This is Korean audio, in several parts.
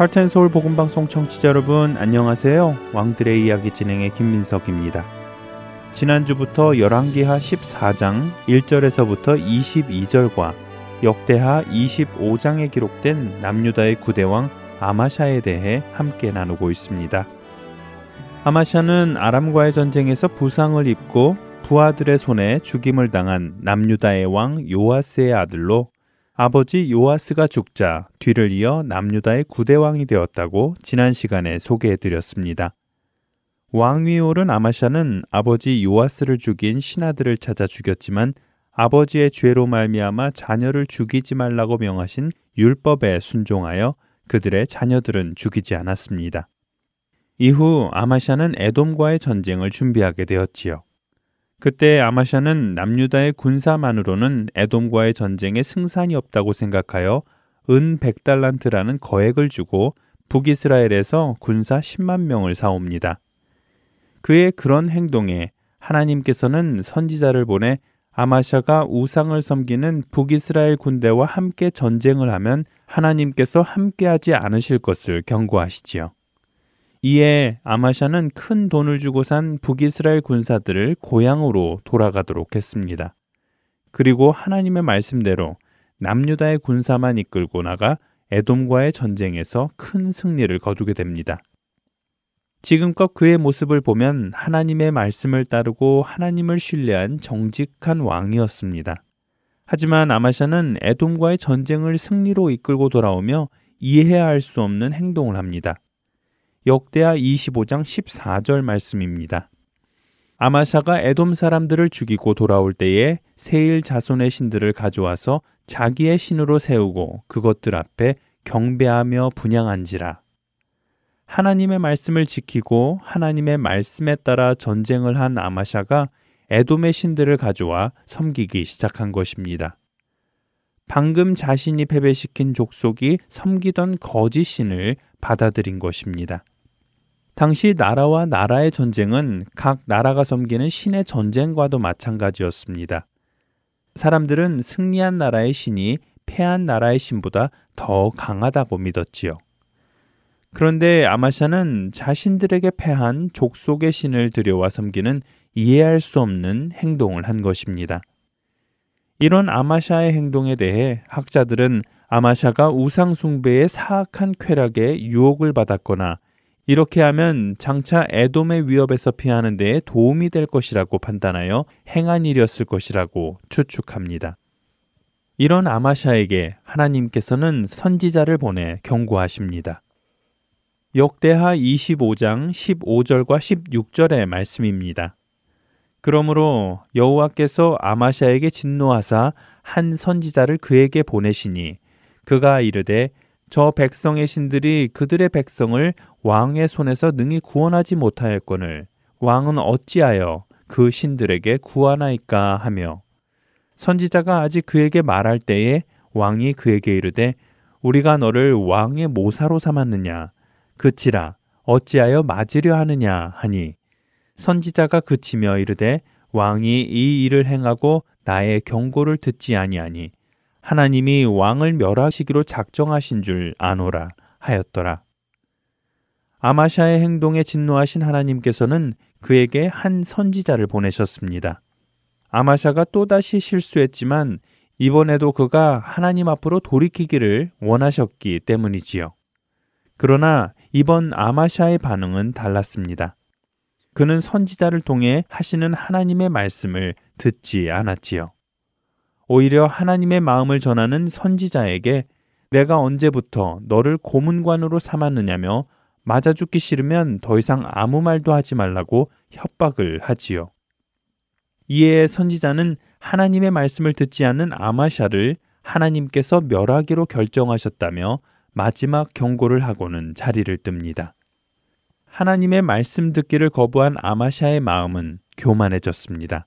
할텐 서울 복음 방송 청취자 여러분 안녕하세요. 왕들의 이야기 진행의 김민석입니다. 지난주부터 열왕기하 14장 1절에서부터 22절과 역대하 25장에 기록된 남유다의 구대왕 아마샤에 대해 함께 나누고 있습니다. 아마샤는 아람과의 전쟁에서 부상을 입고 부하들의 손에 죽임을 당한 남유다의 왕 요아스의 아들로 아버지 요아스가 죽자 뒤를 이어 남유다의 구대왕이 되었다고 지난 시간에 소개해 드렸습니다. 왕위에 오른 아마샤는 아버지 요아스를 죽인 신하들을 찾아 죽였지만 아버지의 죄로 말미암아 자녀를 죽이지 말라고 명하신 율법에 순종하여 그들의 자녀들은 죽이지 않았습니다. 이후 아마샤는 에돔과의 전쟁을 준비하게 되었지요. 그때 아마샤는 남유다의 군사만으로는 에돔과의 전쟁에 승산이 없다고 생각하여 은 100달란트라는 거액을 주고 북이스라엘에서 군사 10만 명을 사옵니다. 그의 그런 행동에 하나님께서는 선지자를 보내 아마샤가 우상을 섬기는 북이스라엘 군대와 함께 전쟁을 하면 하나님께서 함께하지 않으실 것을 경고하시지요. 이에 아마샤는 큰 돈을 주고 산 북이스라엘 군사들을 고향으로 돌아가도록 했습니다. 그리고 하나님의 말씀대로 남유다의 군사만 이끌고 나가 에돔과의 전쟁에서 큰 승리를 거두게 됩니다. 지금껏 그의 모습을 보면 하나님의 말씀을 따르고 하나님을 신뢰한 정직한 왕이었습니다. 하지만 아마샤는 에돔과의 전쟁을 승리로 이끌고 돌아오며 이해해야 할 수 없는 행동을 합니다. 역대하 25장 14절 말씀입니다. 아마샤가 에돔 사람들을 죽이고 돌아올 때에 세일 자손의 신들을 가져와서 자기의 신으로 세우고 그것들 앞에 경배하며 분양한지라. 하나님의 말씀을 지키고 하나님의 말씀에 따라 전쟁을 한 아마샤가 에돔의 신들을 가져와 섬기기 시작한 것입니다. 방금 자신이 패배시킨 족속이 섬기던 거짓 신을 받아들인 것입니다. 당시 나라와 나라의 전쟁은 각 나라가 섬기는 신의 전쟁과도 마찬가지였습니다. 사람들은 승리한 나라의 신이 패한 나라의 신보다 더 강하다고 믿었지요. 그런데 아마샤는 자신들에게 패한 족속의 신을 들여와 섬기는 이해할 수 없는 행동을 한 것입니다. 이런 아마샤의 행동에 대해 학자들은 아마샤가 우상숭배의 사악한 쾌락에 유혹을 받았거나 이렇게 하면 장차 에돔의 위협에서 피하는 데에 도움이 될 것이라고 판단하여 행한 일이었을 것이라고 추측합니다. 이런 아마샤에게 하나님께서는 선지자를 보내 경고하십니다. 역대하 25장 15절과 16절의 말씀입니다. 그러므로 여호와께서 아마샤에게 진노하사 한 선지자를 그에게 보내시니 그가 이르되 저 백성의 신들이 그들의 백성을 왕의 손에서 능히 구원하지 못하였거늘 왕은 어찌하여 그 신들에게 구하나이까 하며 선지자가 아직 그에게 말할 때에 왕이 그에게 이르되 우리가 너를 왕의 모사로 삼았느냐 그치라 어찌하여 맞으려 하느냐 하니 선지자가 그치며 이르되 왕이 이 일을 행하고 나의 경고를 듣지 아니하니 하나님이 왕을 멸하시기로 작정하신 줄 아노라 하였더라. 아마샤의 행동에 진노하신 하나님께서는 그에게 한 선지자를 보내셨습니다. 아마샤가 또다시 실수했지만 이번에도 그가 하나님 앞으로 돌이키기를 원하셨기 때문이지요. 그러나 이번 아마샤의 반응은 달랐습니다. 그는 선지자를 통해 하시는 하나님의 말씀을 듣지 않았지요. 오히려 하나님의 마음을 전하는 선지자에게 내가 언제부터 너를 고문관으로 삼았느냐며 맞아 죽기 싫으면 더 이상 아무 말도 하지 말라고 협박을 하지요. 이에 선지자는 하나님의 말씀을 듣지 않는 아마샤를 하나님께서 멸하기로 결정하셨다며 마지막 경고를 하고는 자리를 뜹니다. 하나님의 말씀 듣기를 거부한 아마샤의 마음은 교만해졌습니다.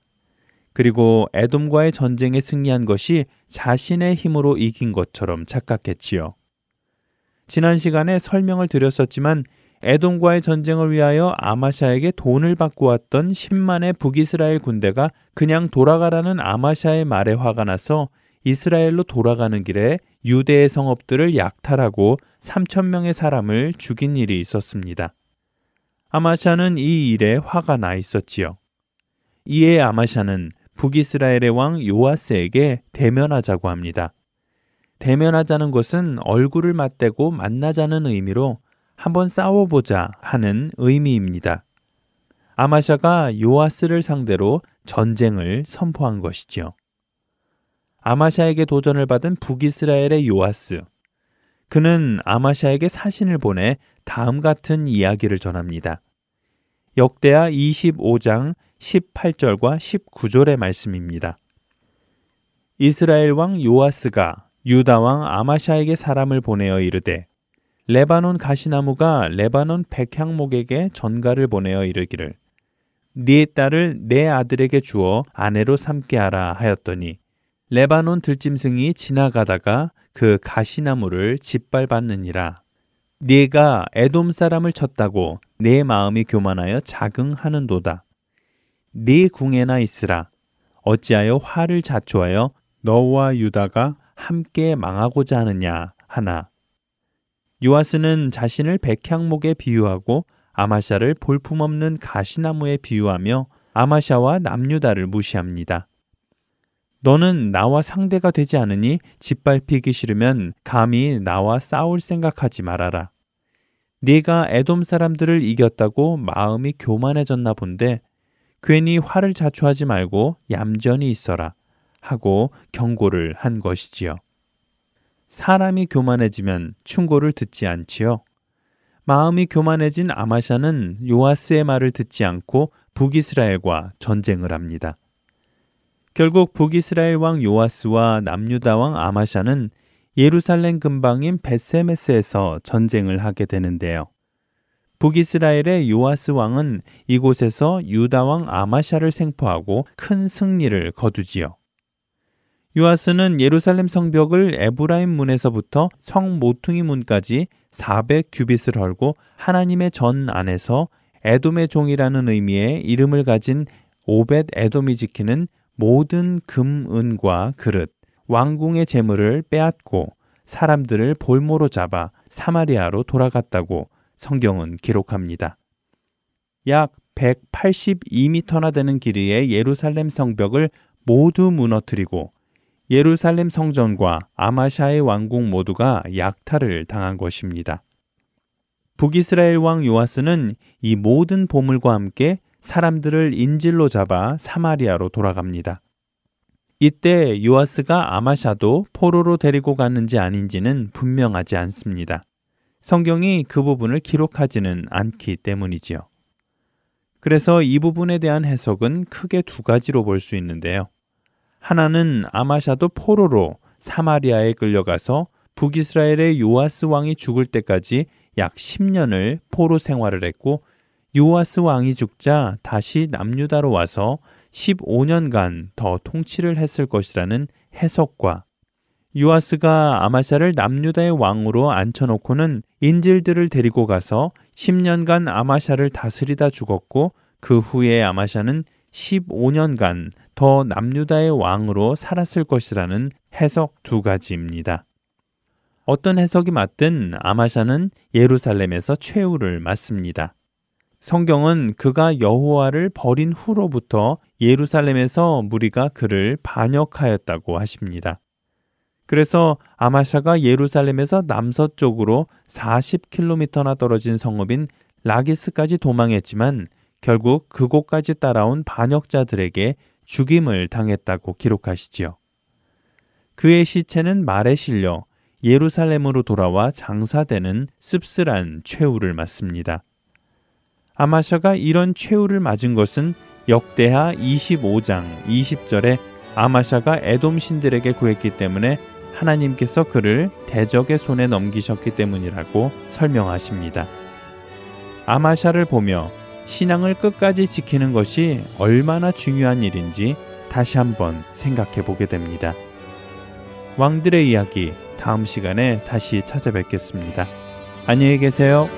그리고 에돔과의 전쟁에 승리한 것이 자신의 힘으로 이긴 것처럼 착각했지요. 지난 시간에 설명을 드렸었지만 에돔과의 전쟁을 위하여 아마샤에게 돈을 받고 왔던 10만의 북이스라엘 군대가 그냥 돌아가라는 아마샤의 말에 화가 나서 이스라엘로 돌아가는 길에 유대의 성읍들을 약탈하고 3천 명의 사람을 죽인 일이 있었습니다. 아마샤는 이 일에 화가 나 있었지요. 이에 아마샤는 북이스라엘의 왕 요아스에게 대면하자고 합니다. 대면하자는 것은 얼굴을 맞대고 만나자는 의미로 한번 싸워보자 하는 의미입니다. 아마샤가 요아스를 상대로 전쟁을 선포한 것이지요. 아마샤에게 도전을 받은 북이스라엘의 요아스. 그는 아마샤에게 사신을 보내 다음 같은 이야기를 전합니다. 역대하 25장 18절과 19절의 말씀입니다. 이스라엘 왕 요아스가 유다 왕 아마샤에게 사람을 보내어 이르되 레바논 가시나무가 레바논 백향목에게 전가를 보내어 이르기를 네 딸을 내 아들에게 주어 아내로 삼게 하라 하였더니 레바논 들짐승이 지나가다가 그 가시나무를 짓밟았느니라. 네가 에돔 사람을 쳤다고 내 마음이 교만하여 자긍하는도다. 네 궁에나 있으라. 어찌하여 화를 자초하여 너와 유다가 함께 망하고자 하느냐 하나. 요아스는 자신을 백향목에 비유하고 아마샤를 볼품없는 가시나무에 비유하며 아마샤와 남유다를 무시합니다. 너는 나와 상대가 되지 않으니 짓밟히기 싫으면 감히 나와 싸울 생각하지 말아라. 네가 에돔 사람들을 이겼다고 마음이 교만해졌나 본데 괜히 화를 자초하지 말고 얌전히 있어라 하고 경고를 한 것이지요. 사람이 교만해지면 충고를 듣지 않지요. 마음이 교만해진 아마샤는 요아스의 말을 듣지 않고 북이스라엘과 전쟁을 합니다. 결국 북이스라엘 왕 요아스와 남유다 왕 아마샤는 예루살렘 근방인 베세메스에서 전쟁을 하게 되는데요. 북이스라엘의 요아스 왕은 이곳에서 유다 왕 아마샤를 생포하고 큰 승리를 거두지요. 요아스는 예루살렘 성벽을 에브라임 문에서부터 성 모퉁이 문까지 400규빗을 헐고 하나님의 전 안에서 에돔의 종이라는 의미의 이름을 가진 오벳 에돔이 지키는 모든 금, 은과 그릇, 왕궁의 재물을 빼앗고 사람들을 볼모로 잡아 사마리아로 돌아갔다고 성경은 기록합니다. 약 182m나 되는 길이의 예루살렘 성벽을 모두 무너뜨리고 예루살렘 성전과 아마샤의 왕궁 모두가 약탈을 당한 것입니다. 북이스라엘 왕 요아스는 이 모든 보물과 함께 사람들을 인질로 잡아 사마리아로 돌아갑니다. 이때 요아스가 아마샤도 포로로 데리고 갔는지 아닌지는 분명하지 않습니다. 성경이 그 부분을 기록하지는 않기 때문이지요. 그래서 이 부분에 대한 해석은 크게 두 가지로 볼 수 있는데요. 하나는 아마샤도 포로로 사마리아에 끌려가서 북이스라엘의 요아스 왕이 죽을 때까지 약 10년을 포로 생활을 했고 요아스 왕이 죽자 다시 남유다로 와서 15년간 더 통치를 했을 것이라는 해석과 요아스가 아마샤를 남유다의 왕으로 앉혀놓고는 인질들을 데리고 가서 10년간 아마샤를 다스리다 죽었고 그 후에 아마샤는 15년간 더 남유다의 왕으로 살았을 것이라는 해석 두 가지입니다. 어떤 해석이 맞든 아마샤는 예루살렘에서 최후를 맞습니다. 성경은 그가 여호와를 버린 후로부터 예루살렘에서 무리가 그를 반역하였다고 하십니다. 그래서 아마샤가 예루살렘에서 남서쪽으로 40km나 떨어진 성읍인 라기스까지 도망했지만 결국 그곳까지 따라온 반역자들에게 죽임을 당했다고 기록하시지요. 그의 시체는 말에 실려 예루살렘으로 돌아와 장사되는 씁쓸한 최후를 맞습니다. 아마샤가 이런 최후를 맞은 것은 역대하 25장 20절에 아마샤가 에돔 신들에게 구했기 때문에 하나님께서 그를 대적의 손에 넘기셨기 때문이라고 설명하십니다. 아마샤를 보며 신앙을 끝까지 지키는 것이 얼마나 중요한 일인지 다시 한번 생각해 보게 됩니다. 왕들의 이야기 다음 시간에 다시 찾아뵙겠습니다. 안녕히 계세요.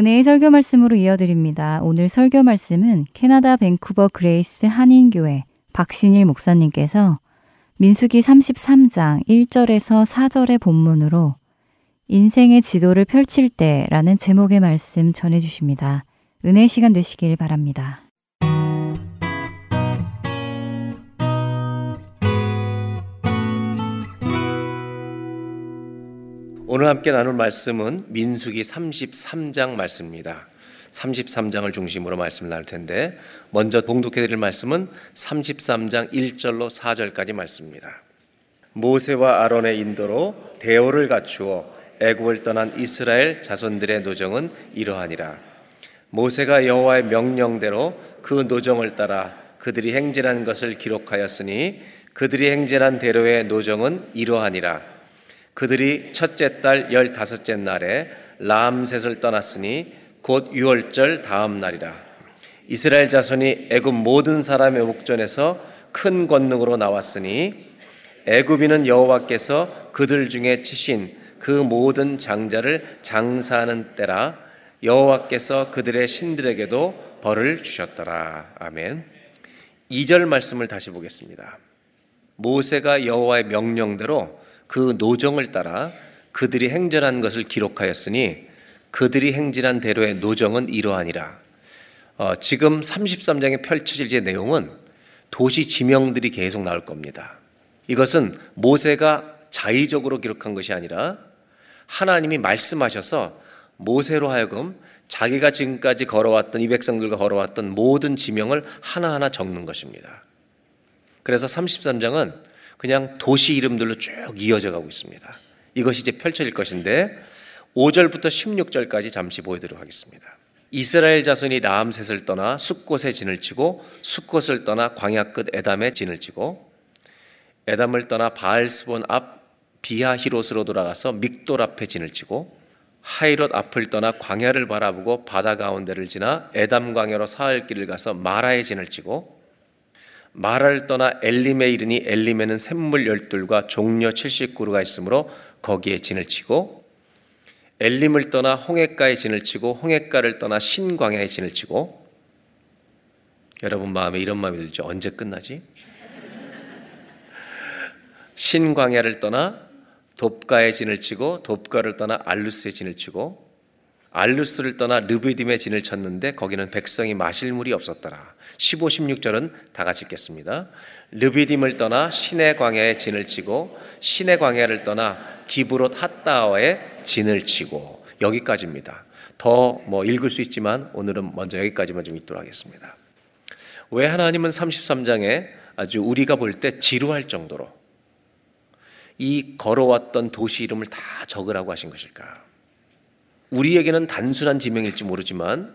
은혜의 설교 말씀으로 이어드립니다. 오늘 설교 말씀은 캐나다 밴쿠버 그레이스 한인교회 박신일 목사님께서 민수기 33장 1절에서 4절의 본문으로 인생의 지도를 펼칠 때라는 제목의 말씀 전해주십니다. 은혜 시간 되시길 바랍니다. 오늘 함께 나눌 말씀은 민수기 33장 말씀입니다. 33장을 중심으로 말씀을 나눌 텐데 먼저 봉독해 드릴 말씀은 33장 1절로 4절까지 말씀입니다. 모세와 아론의 인도로 대오를 갖추어 애굽을 떠난 이스라엘 자손들의 노정은 이러하니라. 모세가 여호와의 명령대로 그 노정을 따라 그들이 행진한 것을 기록하였으니 그들이 행진한 대로의 노정은 이러하니라. 그들이 첫째 달 열다섯째 날에 라암셋을 떠났으니 곧 유월절 다음 날이라. 이스라엘 자손이 애굽 모든 사람의 목전에서 큰 권능으로 나왔으니 애굽인은 여호와께서 그들 중에 치신 그 모든 장자를 장사하는 때라 여호와께서 그들의 신들에게도 벌을 주셨더라. 아멘. 2절 말씀을 다시 보겠습니다. 모세가 여호와의 명령대로 그 노정을 따라 그들이 행전한 것을 기록하였으니 그들이 행진한 대로의 노정은 이러하니라. 어, 지금 33장에 펼쳐질 제 내용은 도시 지명들이 계속 나올 겁니다. 이것은 모세가 자의적으로 기록한 것이 아니라 하나님이 말씀하셔서 모세로 하여금 자기가 지금까지 걸어왔던 이 백성들과 걸어왔던 모든 지명을 하나하나 적는 것입니다. 그래서 33장은 그냥 도시 이름들로 쭉 이어져 가고 있습니다. 이것이 이제 펼쳐질 것인데 5절부터 16절까지 잠시 보여드리도록 하겠습니다. 이스라엘 자손이 라암셋을 떠나 숫곳에 진을 치고 숫곳을 떠나 광야 끝 에담에 진을 치고 에담을 떠나 바알스본 앞 비하히롯으로 돌아가서 믹돌 앞에 진을 치고 하이롯 앞을 떠나 광야를 바라보고 바다 가운데를 지나 에담 광야로 사흘 길을 가서 마라에 진을 치고 마라를 떠나 엘림에 이르니 엘림에는 샘물 열둘과 종려 70그루가 있으므로 거기에 진을 치고 엘림을 떠나 홍해가에 진을 치고 홍해가를 떠나 신광야에 진을 치고 여러분 마음에 이런 마음이 들죠. 언제 끝나지? 신광야를 떠나 돕가에 진을 치고 돕가를 떠나 알루스에 진을 치고 알루스를 떠나 르비딤에 진을 쳤는데 거기는 백성이 마실 물이 없었더라. 15, 16절은 다 같이 읽겠습니다. 르비딤을 떠나 신의 광야에 진을 치고 신의 광야를 떠나 기브롯 핫다와에 진을 치고 여기까지입니다. 더 뭐 읽을 수 있지만 오늘은 먼저 여기까지만 좀 읽도록 하겠습니다. 왜 하나님은 33장에 아주 우리가 볼 때 지루할 정도로 이 걸어왔던 도시 이름을 다 적으라고 하신 것일까? 우리에게는 단순한 지명일지 모르지만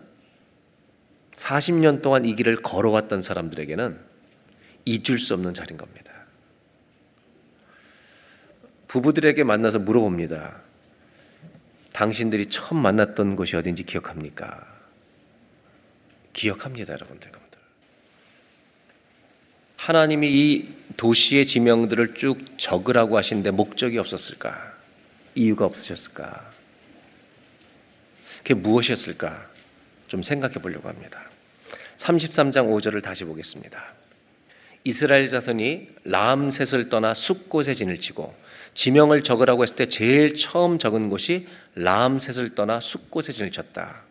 40년 동안 이 길을 걸어왔던 사람들에게는 잊을 수 없는 자리인 겁니다. 부부들에게 만나서 물어봅니다. 당신들이 처음 만났던 곳이 어딘지 기억합니까? 기억합니다, 여러분들. 하나님이 이 도시의 지명들을 쭉 적으라고 하시는데 목적이 없었을까? 이유가 없으셨을까? 그게 무엇이었을까? 좀 생각해 보려고 합니다. 33장 5절을 다시 보겠습니다. 이스라엘 자손이 라암셋을 떠나 숲곳에 진을 치고 지명을 적으라고 했을 때 제일 처음 적은 곳이 라암셋을 떠나 숲곳에 진을 쳤다.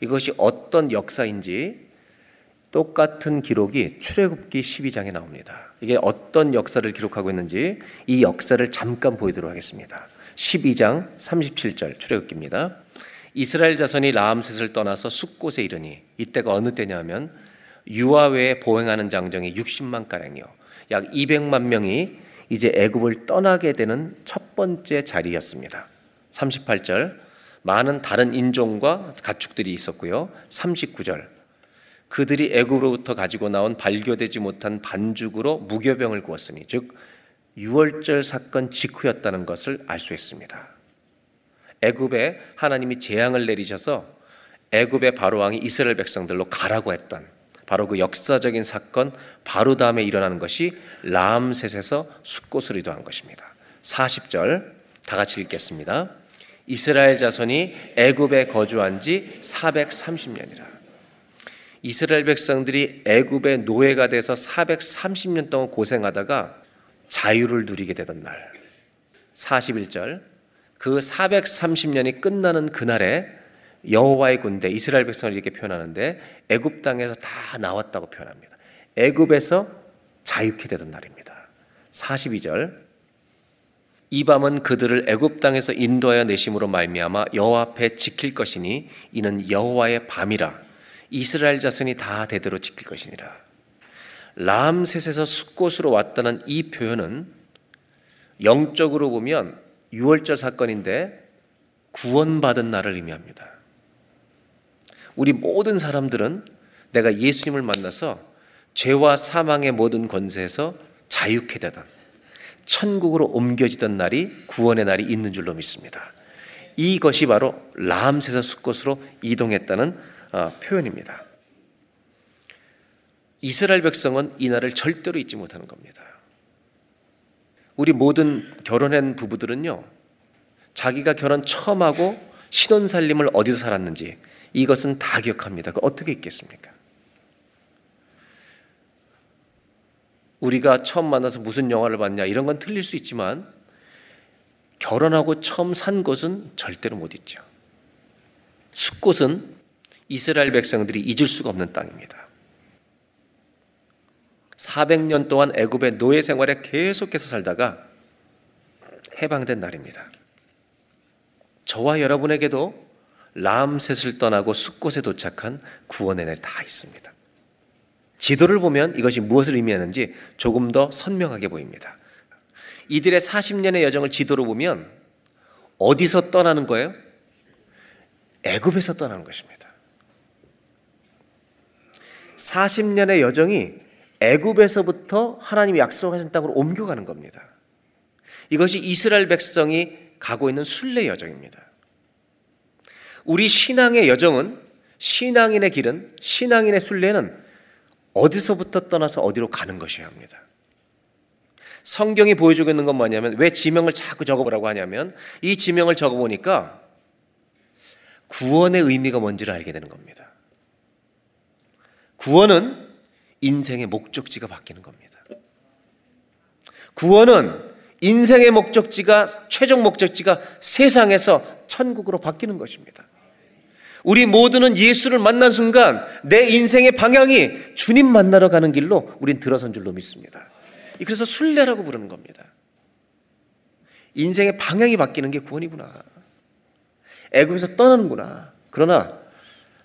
이것이 어떤 역사인지 똑같은 기록이 출애굽기 12장에 나옵니다. 이게 어떤 역사를 기록하고 있는지 이 역사를 잠깐 보여드리도록 하겠습니다. 12장 37절 출애굽기입니다. 이스라엘 자손이 라암셋을 떠나서 숲곳에 이르니 이때가 어느 때냐면 유아 외에 보행하는 장정이 60만 가량이요. 약 200만 명이 이제 애굽을 떠나게 되는 첫 번째 자리였습니다. 38절 많은 다른 인종과 가축들이 있었고요. 39절 그들이 애굽으로부터 가지고 나온 발교되지 못한 반죽으로 무교병을 구웠으니 즉 유월절 사건 직후였다는 것을 알 수 있습니다. 애굽에 하나님이 재앙을 내리셔서 애굽의 바로 왕이 이스라엘 백성들로 가라고 했던 바로 그 역사적인 사건 바로 다음에 일어나는 것이 라암셋에서 숫곳으로 이동한 것입니다. 40절 다 같이 읽겠습니다. 이스라엘 자손이 애굽에 거주한 지 430년이라. 이스라엘 백성들이 애굽의 노예가 돼서 430년 동안 고생하다가 자유를 누리게 되던 날 41절 그 430년이 끝나는 그날에 여호와의 군대 이스라엘 백성을 이렇게 표현하는데 애굽 땅에서 다 나왔다고 표현합니다. 애굽에서 자유케 되던 날입니다. 42절 이 밤은 그들을 애굽 땅에서 인도하여 내심으로 말미암아 여호와 앞에 지킬 것이니 이는 여호와의 밤이라 이스라엘 자손이 다 대대로 지킬 것이니라. 라암셋에서 숫곳으로 왔다는 이 표현은 영적으로 보면 유월절 사건인데 구원받은 날을 의미합니다. 우리 모든 사람들은 내가 예수님을 만나서 죄와 사망의 모든 권세에서 자유케 되던 천국으로 옮겨지던 날이 구원의 날이 있는 줄로 믿습니다. 이것이 바로 라암셋에서 숫곳으로 이동했다는 어, 표현입니다. 이스라엘 백성은 이 날을 절대로 잊지 못하는 겁니다. 우리 모든 결혼한 부부들은요, 자기가 결혼 처음 하고 신혼 살림을 어디서 살았는지 이것은 다 기억합니다. 그 어떻게 있겠습니까? 우리가 처음 만나서 무슨 영화를 봤냐 이런 건 틀릴 수 있지만 결혼하고 처음 산 곳은 절대로 못 잊죠. 숫곳은 이스라엘 백성들이 잊을 수가 없는 땅입니다. 400년 동안 애굽의 노예 생활에 계속해서 살다가 해방된 날입니다. 저와 여러분에게도 람셋을 떠나고 숫곳에 도착한 구원의 날 다 있습니다. 지도를 보면 이것이 무엇을 의미하는지 조금 더 선명하게 보입니다. 이들의 40년의 여정을 지도로 보면 어디서 떠나는 거예요? 애굽에서 떠나는 것입니다. 40년의 여정이 애굽에서부터 하나님이 약속하신 땅으로 옮겨가는 겁니다. 이것이 이스라엘 백성이 가고 있는 순례 여정입니다. 우리 신앙의 여정은 신앙인의 길은 신앙인의 순례는 어디서부터 떠나서 어디로 가는 것이어야 합니다. 성경이 보여주고 있는 건 뭐냐면 왜 지명을 자꾸 적어보라고 하냐면 이 지명을 적어보니까 구원의 의미가 뭔지를 알게 되는 겁니다. 구원은 인생의 목적지가 바뀌는 겁니다. 구원은 인생의 목적지가 최종 목적지가 세상에서 천국으로 바뀌는 것입니다. 우리 모두는 예수를 만난 순간 내 인생의 방향이 주님 만나러 가는 길로 우린 들어선 줄로 믿습니다. 그래서 순례라고 부르는 겁니다. 인생의 방향이 바뀌는 게 구원이구나. 애굽에서 떠나는구나. 그러나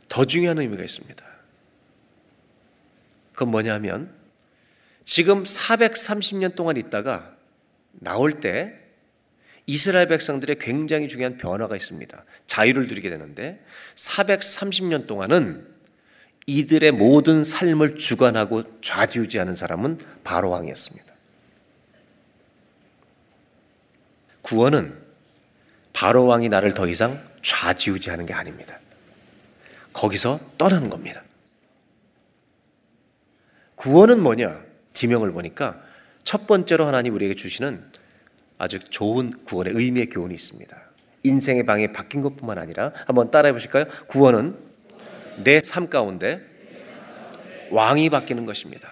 더 중요한 의미가 있습니다. 그건 뭐냐면 지금 430년 동안 있다가 나올 때 이스라엘 백성들의 굉장히 중요한 변화가 있습니다. 자유를 누리게 되는데 430년 동안은 이들의 모든 삶을 주관하고 좌지우지하는 사람은 바로 왕이었습니다. 구원은 바로 왕이 나를 더 이상 좌지우지하는 게 아닙니다. 거기서 떠나는 겁니다. 구원은 뭐냐? 지명을 보니까 첫 번째로 하나님 우리에게 주시는 아주 좋은 구원의 의미의 교훈이 있습니다. 인생의 방이 바뀐 것뿐만 아니라 한번 따라해 보실까요? 구원은 내 삶 가운데 왕이 바뀌는 것입니다.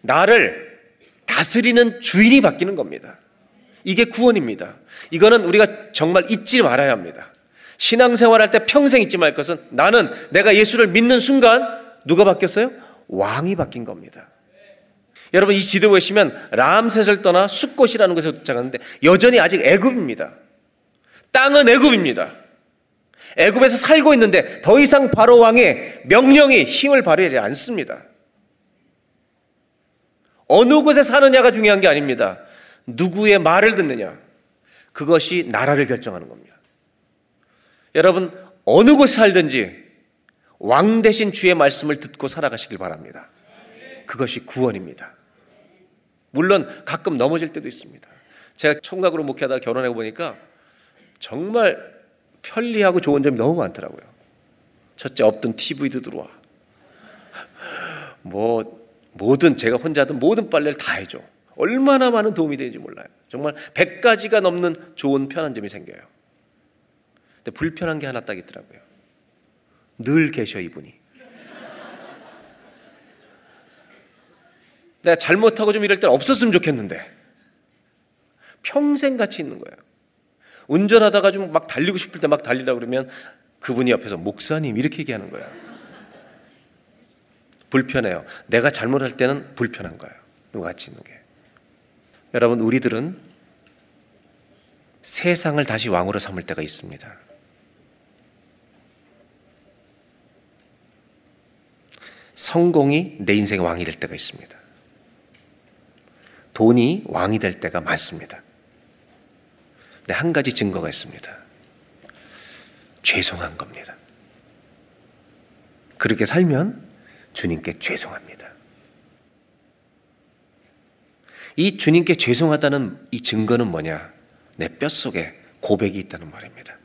나를 다스리는 주인이 바뀌는 겁니다. 이게 구원입니다. 이거는 우리가 정말 잊지 말아야 합니다. 신앙생활 할 때 평생 잊지 말 것은 나는 내가 예수를 믿는 순간 누가 바뀌었어요? 왕이 바뀐 겁니다. 여러분 이 지도 보시면 람셋을 떠나 숫곳이라는 곳에 도착하는데 여전히 아직 애굽입니다. 땅은 애굽입니다. 애굽에서 살고 있는데 더 이상 바로 왕의 명령이 힘을 발휘하지 않습니다. 어느 곳에 사느냐가 중요한 게 아닙니다. 누구의 말을 듣느냐. 그것이 나라를 결정하는 겁니다. 여러분, 어느 곳에 살든지 왕 대신 주의 말씀을 듣고 살아가시길 바랍니다. 그것이 구원입니다. 물론 가끔 넘어질 때도 있습니다. 제가 총각으로 목회하다가 결혼해 보니까 정말 편리하고 좋은 점이 너무 많더라고요. 첫째 없던 TV도 들어와. 뭐 모든 제가 혼자든 모든 빨래를 다 해줘. 얼마나 많은 도움이 되는지 몰라요. 정말 100가지가 넘는 좋은 편한 점이 생겨요. 근데 불편한 게 하나 딱 있더라고요. 늘 계셔 이분이. 내가 잘못하고 좀 이럴 때 없었으면 좋겠는데 평생 같이 있는 거예요. 운전하다가 좀 막 달리고 싶을 때 막 달리다 그러면 그분이 옆에서 목사님 이렇게 얘기하는 거예요. 불편해요. 내가 잘못할 때는 불편한 거예요. 누가 같이 있는 게. 여러분 우리들은 세상을 다시 왕으로 삼을 때가 있습니다. 성공이 내 인생의 왕이 될 때가 있습니다. 돈이 왕이 될 때가 많습니다. 근데 한 가지 증거가 있습니다. 죄송한 겁니다. 그렇게 살면 주님께 죄송합니다. 이 주님께 죄송하다는 이 증거는 뭐냐? 내 뼛속에 고백이 있다는 말입니다.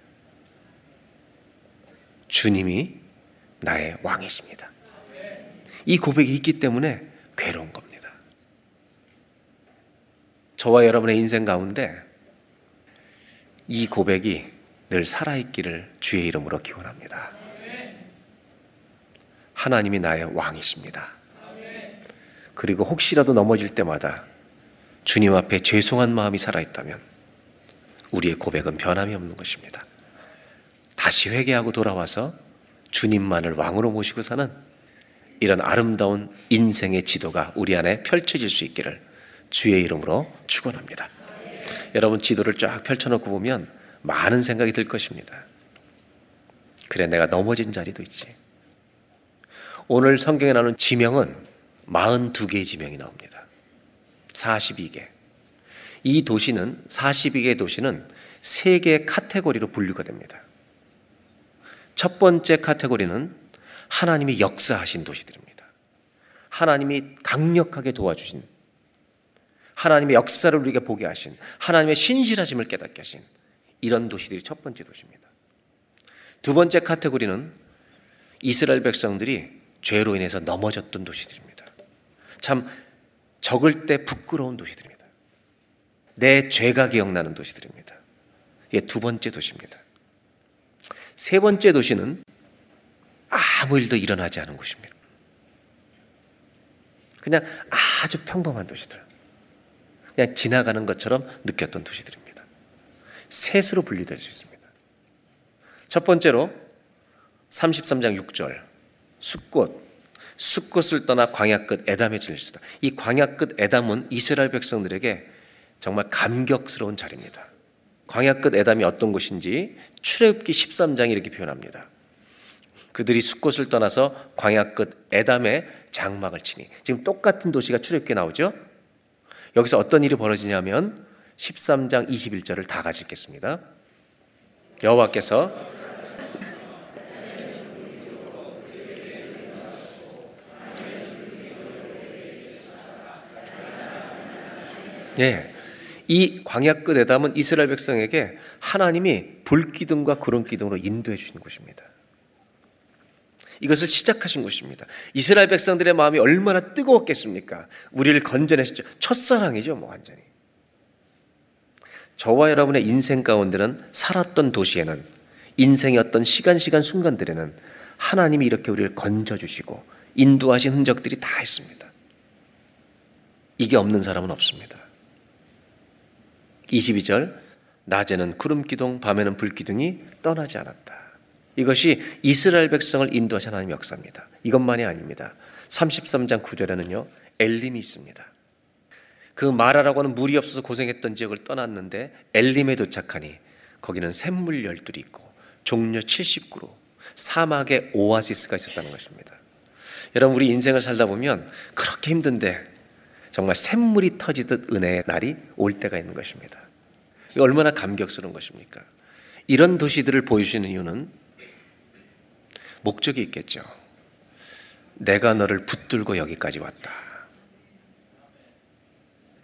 주님이 나의 왕이십니다. 이 고백이 있기 때문에 괴로운 겁니다. 저와 여러분의 인생 가운데 이 고백이 늘 살아있기를 주의 이름으로 기원합니다. 하나님이 나의 왕이십니다. 그리고 혹시라도 넘어질 때마다 주님 앞에 죄송한 마음이 살아있다면 우리의 고백은 변함이 없는 것입니다. 다시 회개하고 돌아와서 주님만을 왕으로 모시고 사는 이런 아름다운 인생의 지도가 우리 안에 펼쳐질 수 있기를 주의 이름으로 축원합니다. 여러분 지도를 쫙 펼쳐놓고 보면 많은 생각이 들 것입니다. 그래 내가 넘어진 자리도 있지. 오늘 성경에 나오는 지명은 42개의 지명이 나옵니다. 42개. 이 도시는 42개의 도시는 세 개의 카테고리로 분류가 됩니다. 첫 번째 카테고리는 하나님이 역사하신 도시들입니다. 하나님이 강력하게 도와주신 하나님의 역사를 우리에게 보게 하신 하나님의 신실하심을 깨닫게 하신 이런 도시들이 첫 번째 도시입니다. 두 번째 카테고리는 이스라엘 백성들이 죄로 인해서 넘어졌던 도시들입니다. 참 적을 때 부끄러운 도시들입니다. 내 죄가 기억나는 도시들입니다. 이게 두 번째 도시입니다. 세 번째 도시는 아무 일도 일어나지 않은 곳입니다. 그냥 아주 평범한 도시들. 그냥 지나가는 것처럼 느꼈던 도시들입니다. 셋으로 분리될 수 있습니다. 첫 번째로 33장 6절 숫꽃 숫꽃을 떠나 광야 끝 에담에 질리시다. 이 광야 끝 에담은 이스라엘 백성들에게 정말 감격스러운 자리입니다. 광야 끝 에담이 어떤 곳인지 출애굽기 13장이 이렇게 표현합니다. 그들이 숫곳을 떠나서 광야 끝 에담에 장막을 치니 지금 똑같은 도시가 출애굽기에 나오죠. 여기서 어떤 일이 벌어지냐면 13장 21절을 다 같이 읽겠습니다. 여호와께서 예. 이 광야 끝 에 담은 이스라엘 백성에게 하나님이 불기둥과 구름 기둥으로 인도해 주신 곳입니다. 이것을 시작하신 것입니다. 이스라엘 백성들의 마음이 얼마나 뜨거웠겠습니까? 우리를 건져내셨죠. 첫사랑이죠, 뭐 완전히. 저와 여러분의 인생 가운데는 살았던 도시에는 인생의 어떤 시간 시간 순간들에는 하나님이 이렇게 우리를 건져 주시고 인도하신 흔적들이 다 있습니다. 이게 없는 사람은 없습니다. 22절 낮에는 구름 기둥 밤에는 불 기둥이 떠나지 않았다. 이것이 이스라엘 백성을 인도하신 하나님의 역사입니다. 이것만이 아닙니다. 33장 9절에는요. 엘림이 있습니다. 그 마라라고 하는 물이 없어서 고생했던 지역을 떠났는데 엘림에 도착하니 거기는 샘물 열둘이 있고 종려 70그루 사막의 오아시스가 있었다는 것입니다. 여러분 우리 인생을 살다 보면 그렇게 힘든데 정말 샘물이 터지듯 은혜의 날이 올 때가 있는 것입니다. 얼마나 감격스러운 것입니까? 이런 도시들을 보여주시는 이유는 목적이 있겠죠. 내가 너를 붙들고 여기까지 왔다.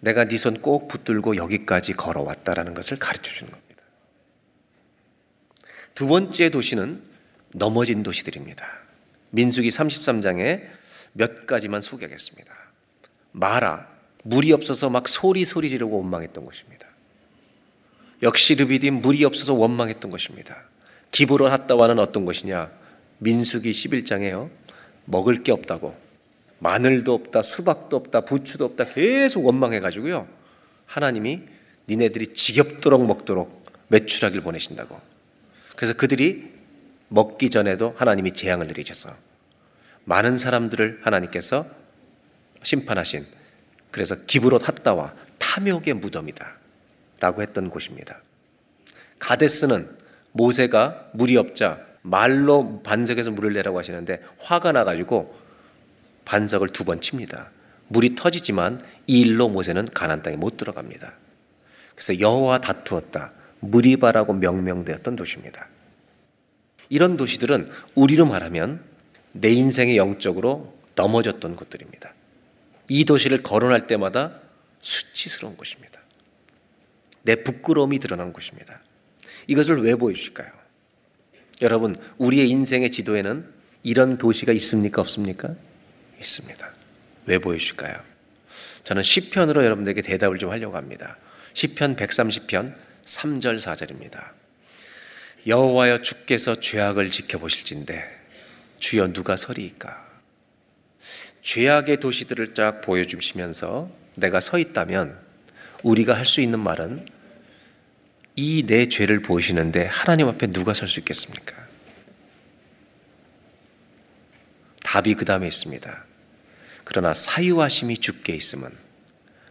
내가 네 손 꼭 붙들고 여기까지 걸어왔다라는 것을 가르쳐 주는 겁니다. 두 번째 도시는 넘어진 도시들입니다. 민수기 33장에 몇 가지만 소개하겠습니다. 마라, 물이 없어서 막 소리 소리 지르고 원망했던 것입니다. 역시 르비딤 물이 없어서 원망했던 것입니다. 기브로 핫다와는 어떤 것이냐? 민수기 11장에요. 먹을 게 없다고. 마늘도 없다, 수박도 없다, 부추도 없다 계속 원망해 가지고요. 하나님이 니네들이 지겹도록 먹도록 매출하기를 보내신다고. 그래서 그들이 먹기 전에도 하나님이 재앙을 내리셔서 많은 사람들을 하나님께서 심판하신 그래서 기브롯 핫다와 탐욕의 무덤이다 라고 했던 곳입니다. 가데스는 모세가 물이 없자 말로 반석에서 물을 내라고 하시는데 화가 나가지고 반석을 두 번 칩니다. 물이 터지지만 이 일로 모세는 가난 땅에 못 들어갑니다. 그래서 여호와 다투었다. 무리바라고 명명되었던 도시입니다. 이런 도시들은 우리로 말하면 내 인생의 영적으로 넘어졌던 곳들입니다. 이 도시를 거론할 때마다 수치스러운 곳입니다. 내 부끄러움이 드러난 곳입니다. 이것을 왜 보여주실까요? 여러분, 우리의 인생의 지도에는 이런 도시가 있습니까? 없습니까? 있습니다. 왜 보여주실까요? 저는 시편으로 여러분들에게 대답을 좀 하려고 합니다. 시편 130편 3절 4절입니다. 여호와여 주께서 죄악을 지켜보실진데 주여 누가 서리이까? 죄악의 도시들을 쫙 보여주시면서 내가 서 있다면 우리가 할 수 있는 말은 이 내 죄를 보시는데 하나님 앞에 누가 설 수 있겠습니까? 답이 그 다음에 있습니다. 그러나 사유하심이 주께 있으면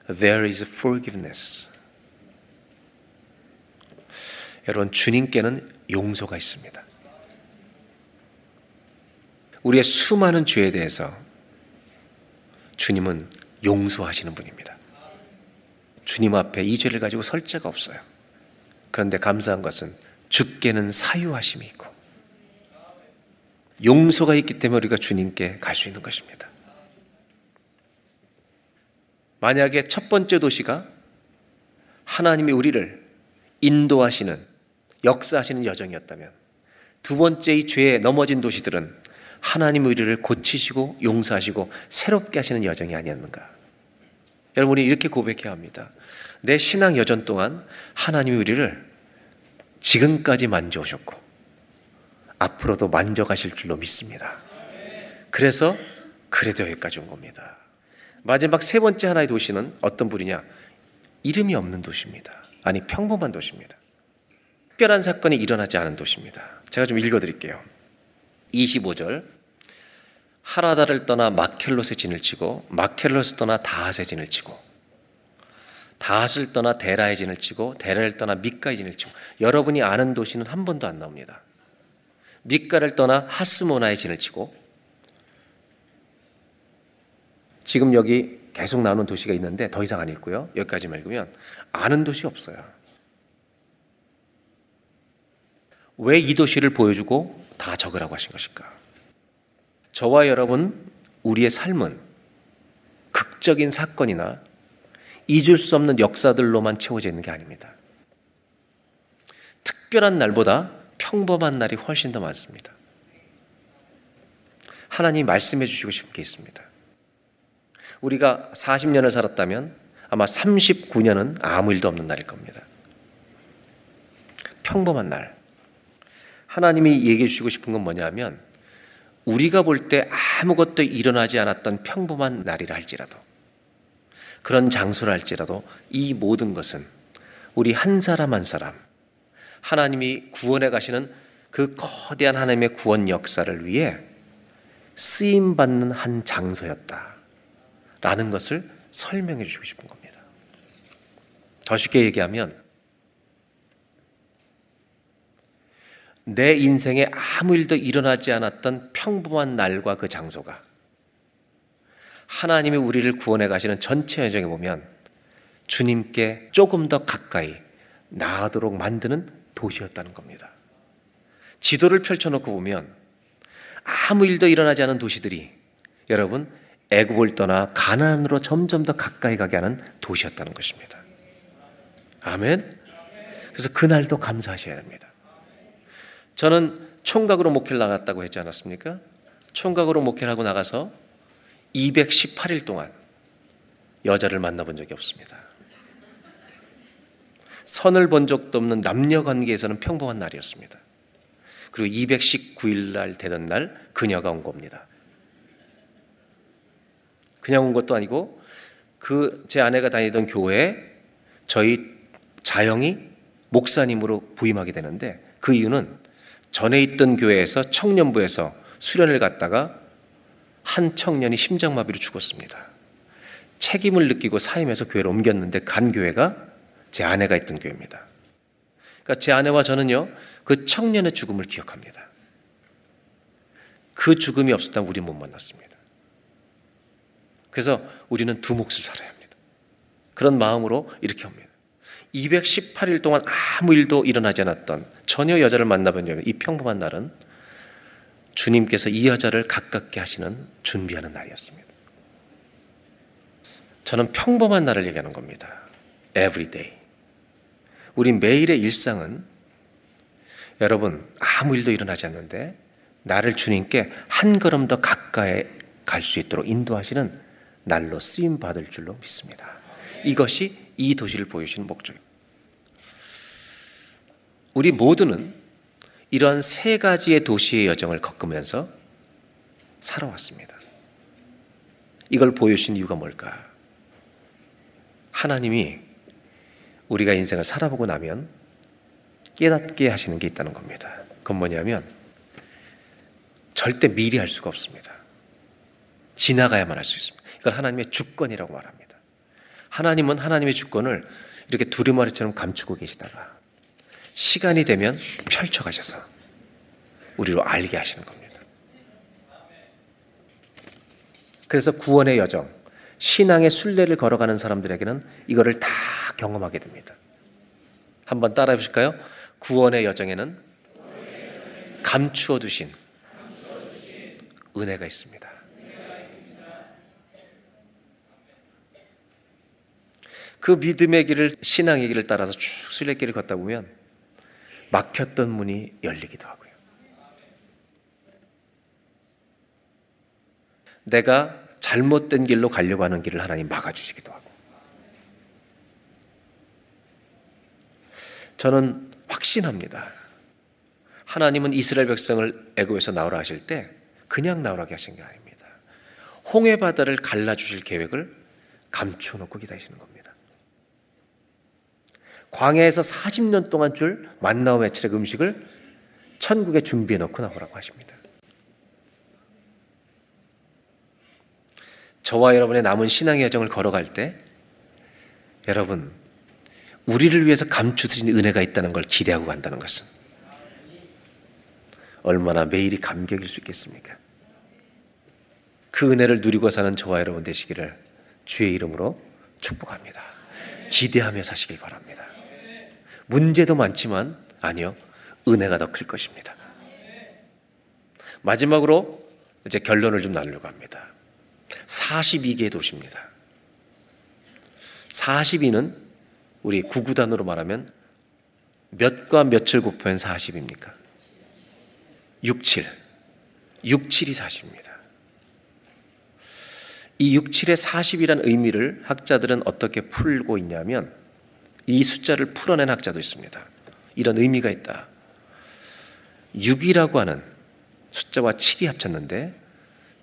there is forgiveness. 여러분 주님께는 용서가 있습니다. 우리의 수많은 죄에 대해서 주님은 용서하시는 분입니다. 주님 앞에 이 죄를 가지고 설 자가 없어요. 그런데 감사한 것은 주께는 사유하심이 있고 용서가 있기 때문에 우리가 주님께 갈 수 있는 것입니다. 만약에 첫 번째 도시가 하나님이 우리를 인도하시는 역사하시는 여정이었다면 두 번째 이 죄에 넘어진 도시들은 하나님 우리를 고치시고 용서하시고 새롭게 하시는 여정이 아니었는가? 여러분이 이렇게 고백해야 합니다. 내 신앙 여정 동안 하나님이 우리를 지금까지 만져오셨고 앞으로도 만져가실 줄로 믿습니다. 그래서 그래도 여기까지 온 겁니다. 마지막 세 번째 하나의 도시는 어떤 분이냐? 이름이 없는 도시입니다. 아니 평범한 도시입니다. 특별한 사건이 일어나지 않은 도시입니다. 제가 좀 읽어드릴게요. 25절 하라다를 떠나 마켈롯에 진을 치고 마켈롯을 떠나 다핫에 진을 치고 다핫을 떠나 데라에 진을 치고 데라를 떠나 미카에 진을 치고 여러분이 아는 도시는 한 번도 안 나옵니다. 미카를 떠나 하스모나에 진을 치고 지금 여기 계속 나오는 도시가 있는데 더 이상 안 읽고요. 여기까지 읽으면 아는 도시 없어요. 왜 이 도시를 보여주고 다 적으라고 하신 것일까? 저와 여러분, 우리의 삶은 극적인 사건이나 잊을 수 없는 역사들로만 채워져 있는 게 아닙니다. 특별한 날보다 평범한 날이 훨씬 더 많습니다. 하나님 말씀해 주시고 싶은 게 있습니다. 우리가 40년을 살았다면 아마 39년은 아무 일도 없는 날일 겁니다. 평범한 날. 하나님이 얘기해 주시고 싶은 건 뭐냐면 우리가 볼 때 아무것도 일어나지 않았던 평범한 날이라 할지라도 그런 장소라 할지라도 이 모든 것은 우리 한 사람 한 사람 하나님이 구원해 가시는 그 거대한 하나님의 구원 역사를 위해 쓰임 받는 한 장소였다 라는 것을 설명해 주시고 싶은 겁니다. 더 쉽게 얘기하면 내 인생에 아무 일도 일어나지 않았던 평범한 날과 그 장소가 하나님이 우리를 구원해 가시는 전체 여정에 보면 주님께 조금 더 가까이 나아도록 만드는 도시였다는 겁니다. 지도를 펼쳐놓고 보면 아무 일도 일어나지 않은 도시들이 여러분 애국을 떠나 가나안으로 점점 더 가까이 가게 하는 도시였다는 것입니다. 아멘. 그래서 그날도 감사하셔야 됩니다. 저는 총각으로 목회를 나갔다고 했지 않았습니까? 총각으로 목회를 하고 나가서 218일 동안 여자를 만나본 적이 없습니다. 선을 본 적도 없는 남녀 관계에서는 평범한 날이었습니다. 그리고 219일 날 되던 날 그녀가 온 겁니다. 그냥 온 것도 아니고 그 제 아내가 다니던 교회에 저희 자영이 목사님으로 부임하게 되는데 그 이유는 전에 있던 교회에서 청년부에서 수련을 갔다가 한 청년이 심장마비로 죽었습니다. 책임을 느끼고 사임해서 교회를 옮겼는데 간 교회가 제 아내가 있던 교회입니다. 그러니까 제 아내와 저는요, 그 청년의 죽음을 기억합니다. 그 죽음이 없었다면 우리 못 만났습니다. 그래서 우리는 두 몫을 살아야 합니다. 그런 마음으로 이렇게 합니다. 218일 동안 아무 일도 일어나지 않았던 전혀 여자를 만나본 이 평범한 날은 주님께서 이 여자를 가깝게 하시는 준비하는 날이었습니다. 저는 평범한 날을 얘기하는 겁니다. Every day. 우리 매일의 일상은 여러분 아무 일도 일어나지 않는데 나를 주님께 한 걸음 더 가까이 갈 수 있도록 인도하시는 날로 쓰임 받을 줄로 믿습니다. 이것이 이 도시를 보여주는 목적입니다. 우리 모두는 이러한 세 가지의 도시의 여정을 겪으면서 살아왔습니다. 이걸 보여주신 이유가 뭘까? 하나님이 우리가 인생을 살아보고 나면 깨닫게 하시는 게 있다는 겁니다. 그건 뭐냐면 절대 미리 할 수가 없습니다. 지나가야만 할 수 있습니다. 이걸 하나님의 주권이라고 말합니다. 하나님은 하나님의 주권을 이렇게 두루마리처럼 감추고 계시다가 시간이 되면 펼쳐가셔서 우리로 알게 하시는 겁니다. 그래서 구원의 여정, 신앙의 순례를 걸어가는 사람들에게는 이거를 다 경험하게 됩니다. 한번 따라해 보실까요? 구원의 여정에는 감추어 두신 은혜가 있습니다. 그 믿음의 길을 신앙의 길을 따라서 쭉 순례길을 걷다 보면 막혔던 문이 열리기도 하고요. 내가 잘못된 길로 가려고 하는 길을 하나님 막아주시기도 하고. 저는 확신합니다. 하나님은 이스라엘 백성을 애굽에서 나오라 하실 때 그냥 나오라게 하신 게 아닙니다. 홍해 바다를 갈라 주실 계획을 감추어 놓고 기다리시는 겁니다. 광야에서 40년 동안 줄 만나와 매출의 음식을 천국에 준비해 놓고 나오라고 하십니다. 저와 여러분의 남은 신앙의 여정을 걸어갈 때 여러분 우리를 위해서 감추드린 은혜가 있다는 걸 기대하고 간다는 것은 얼마나 매일이 감격일 수 있겠습니까? 그 은혜를 누리고 사는 저와 여러분 되시기를 주의 이름으로 축복합니다. 기대하며 사시길 바랍니다. 문제도 많지만 아니요. 은혜가 더 클 것입니다. 마지막으로 이제 결론을 좀 나누려고 합니다. 42개의 도시입니다. 42는 우리 구구단으로 말하면 몇과 몇을 곱하면 40입니까? 67. 67이 40입니다. 이 67의 40이란 의미를 학자들은 어떻게 풀고 있냐면 이 숫자를 풀어낸 학자도 있습니다. 이런 의미가 있다. 6이라고 하는 숫자와 7이 합쳤는데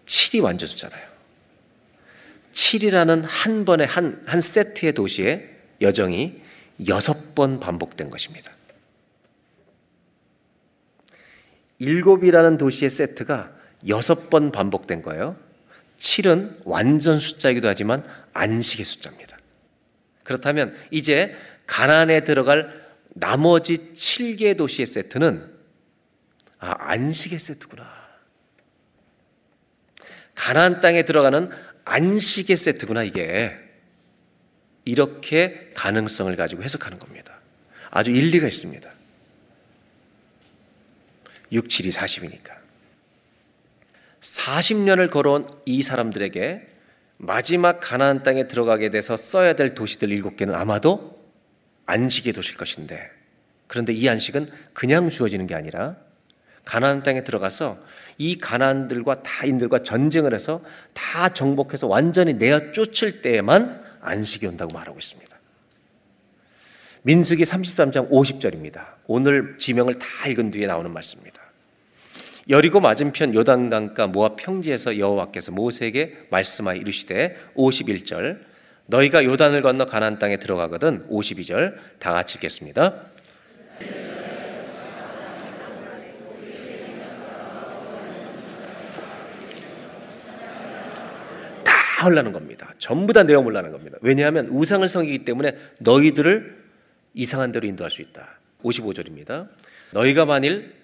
7이 완전 숫자라요. 7이라는 한 번의 한, 한 세트의 도시의 여정이 여섯 번 반복된 것입니다. 7이라는 도시의 세트가 여섯 번 반복된 거예요. 7은 완전 숫자이기도 하지만 안식의 숫자입니다. 그렇다면 이제 가난에 들어갈 나머지 7개 도시의 세트는 아, 안식의 세트구나. 가나안 땅에 들어가는 안식의 세트구나 이게. 이렇게 가능성을 가지고 해석하는 겁니다. 아주 일리가 있습니다. 6, 7이 40이니까. 40년을 걸어온 이 사람들에게 마지막 가나안 땅에 들어가게 돼서 써야 될 도시들 일곱 개는 아마도 안식의 도시일 것인데 그런데 이 안식은 그냥 주어지는 게 아니라 가나안 땅에 들어가서 이 가나안들과 타인들과 전쟁을 해서 다 정복해서 완전히 내어 쫓을 때에만 안식이 온다고 말하고 있습니다. 민수기 33장 50절입니다. 오늘 지명을 다 읽은 뒤에 나오는 말씀입니다. 여리고 맞은편 요단강가 모압 평지에서 여호와께서 모세에게 말씀하여 이르시되 51절 너희가 요단을 건너 가나안 땅에 들어가거든 52절 다 같이 읽겠습니다. 다 하려는 겁니다. 전부 다 내어 몰라는 겁니다. 왜냐하면 우상을 섬기기 때문에 너희들을 이상한 대로 인도할 수 있다. 55절입니다. 너희가 만일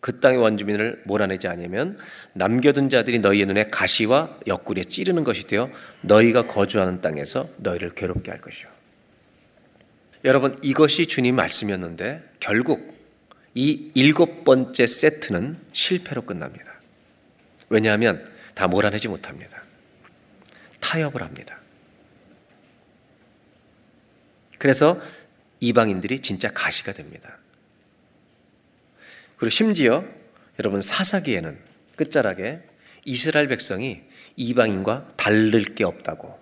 그 땅의 원주민을 몰아내지 아니면 남겨둔 자들이 너희의 눈에 가시와 옆구리에 찌르는 것이 되어 너희가 거주하는 땅에서 너희를 괴롭게 할 것이요. 여러분 이것이 주님 말씀이었는데 결국 이 일곱 번째 세트는 실패로 끝납니다. 왜냐하면 다 몰아내지 못합니다. 타협을 합니다. 그래서 이방인들이 진짜 가시가 됩니다. 그리고 심지어 여러분 사사기에는 끝자락에 이스라엘 백성이 이방인과 다를 게 없다고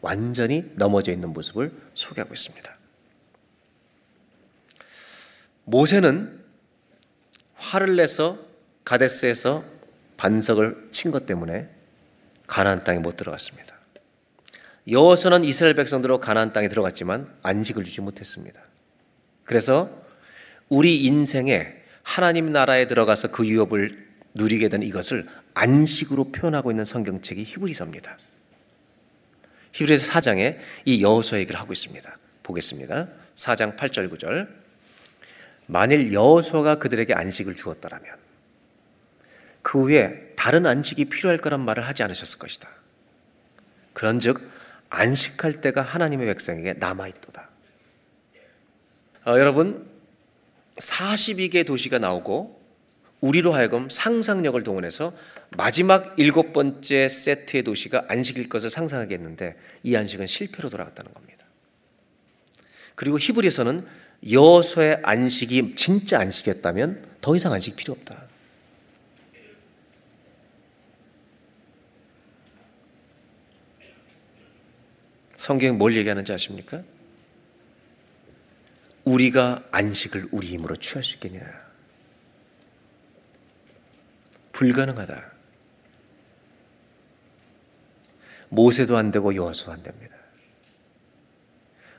완전히 넘어져 있는 모습을 소개하고 있습니다. 모세는 화를 내서 가데스에서 반석을 친 것 때문에 가나안 땅에 못 들어갔습니다. 여호수아는 이스라엘 백성들로 가나안 땅에 들어갔지만 안식을 주지 못했습니다. 그래서 우리 인생에 하나님 나라에 들어가서 그 유업을 누리게 된 이것을 안식으로 표현하고 있는 성경책이 히브리서입니다. 히브리서 4장에 이 여호수아 얘기를 하고 있습니다. 보겠습니다. 4장 8절 9절. 만일 여호수아가 그들에게 안식을 주었더라면 그 후에 다른 안식이 필요할 거란 말을 하지 않으셨을 것이다. 그런즉 안식할 때가 하나님의 백성에게 남아 있도다. 어, 여러분 42개 도시가 나오고 우리로 하여금 상상력을 동원해서 마지막 일곱 번째 세트의 도시가 안식일 것을 상상하게 했는데 이 안식은 실패로 돌아갔다는 겁니다. 그리고 히브리에서는 여호수의 안식이 진짜 안식이었다면 더 이상 안식 필요 없다. 성경 뭘 얘기하는지 아십니까? 우리가 안식을 우리 힘으로 취할 수 있겠냐? 불가능하다. 모세도 안 되고 여호수도 안 됩니다.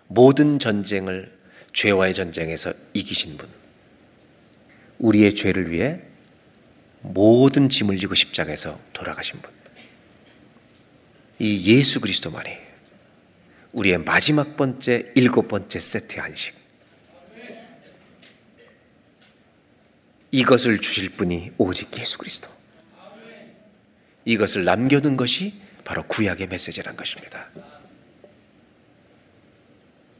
모든 전쟁을 죄와의 전쟁에서 이기신 분. 우리의 죄를 위해 모든 짐을 지고 십자가에서 돌아가신 분. 이 예수 그리스도만이 우리의 마지막 번째 일곱 번째 세트의 안식. 이것을 주실 분이 오직 예수 그리스도. 이것을 남겨둔 것이 바로 구약의 메시지란 것입니다.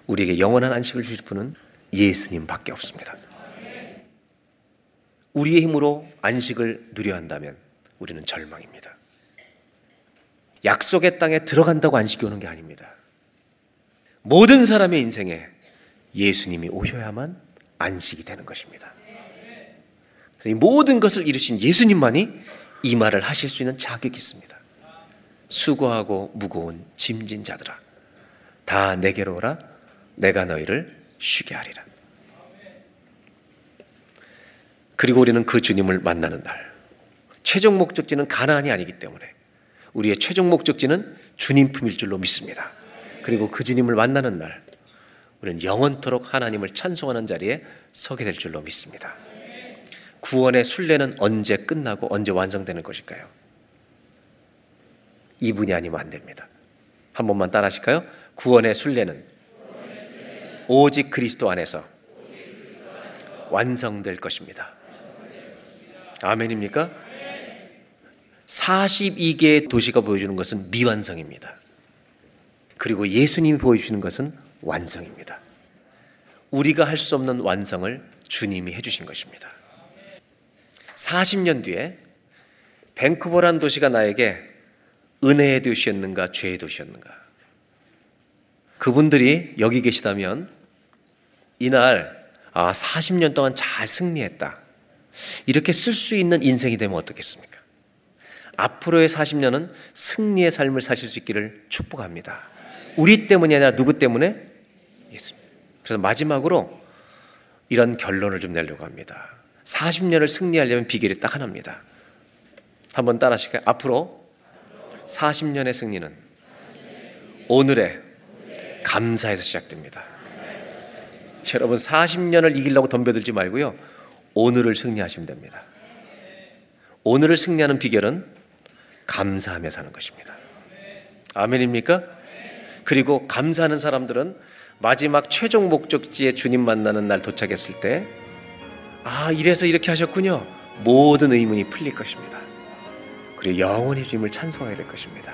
우리에게 영원한 안식을 주실 분은 예수님밖에 없습니다. 우리의 힘으로 안식을 누려 한다면 우리는 절망입니다. 약속의 땅에 들어간다고 안식이 오는 게 아닙니다. 모든 사람의 인생에 예수님이 오셔야만 안식이 되는 것입니다. 그래서 이 모든 것을 이루신 예수님만이 이 말을 하실 수 있는 자격이 있습니다. 수고하고 무거운 짐진 자들아, 다 내게로 오라. 내가 너희를 쉬게 하리라. 그리고 우리는 그 주님을 만나는 날, 최종 목적지는 가나안이 아니기 때문에 우리의 최종 목적지는 주님 품일 줄로 믿습니다. 그리고 그 주님을 만나는 날, 우리는 영원토록 하나님을 찬송하는 자리에 서게 될 줄로 믿습니다. 구원의 순례는 언제 끝나고 언제 완성되는 것일까요? 이분이 아니면 안 됩니다. 한 번만 따라 하실까요? 구원의 순례는 오직 그리스도 안에서 완성될 것입니다. 아멘입니까? 42개의 도시가 보여주는 것은 미완성입니다. 그리고 예수님이 보여주시는 것은 완성입니다. 우리가 할 수 없는 완성을 주님이 해주신 것입니다. 40년 뒤에 밴쿠버란 도시가 나에게 은혜의 도시였는가 죄의 도시였는가 그분들이 여기 계시다면 이날 아 40년 동안 잘 승리했다 이렇게 쓸 수 있는 인생이 되면 어떻겠습니까? 앞으로의 40년은 승리의 삶을 사실 수 있기를 축복합니다. 우리 때문이 아니라 누구 때문에? 예수님. 그래서 마지막으로 이런 결론을 좀 내려고 합니다. 40년을 승리하려면 비결이 딱 하나입니다. 한번 따라 하실까요? 앞으로 40년의 승리는 오늘의 감사에서 시작됩니다. 여러분 40년을 이기려고 덤벼들지 말고요. 오늘을 승리하시면 됩니다. 오늘을 승리하는 비결은 감사하며 사는 것입니다. 아멘입니까? 그리고 감사하는 사람들은 마지막 최종 목적지에 주님 만나는 날 도착했을 때 아, 이래서 이렇게 하셨군요. 모든 의문이 풀릴 것입니다. 그리고 영원히 주님을 찬송하게 될 것입니다.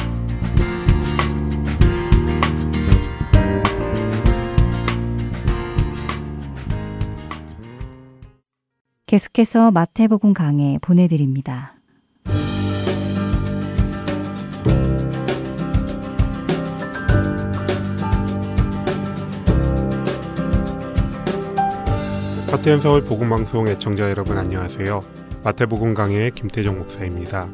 계속해서 마태복음 강해 보내드립니다. 하트앤 서울 복음방송 애청자 여러분 안녕하세요. 마태복음 강해의 김태정 목사입니다.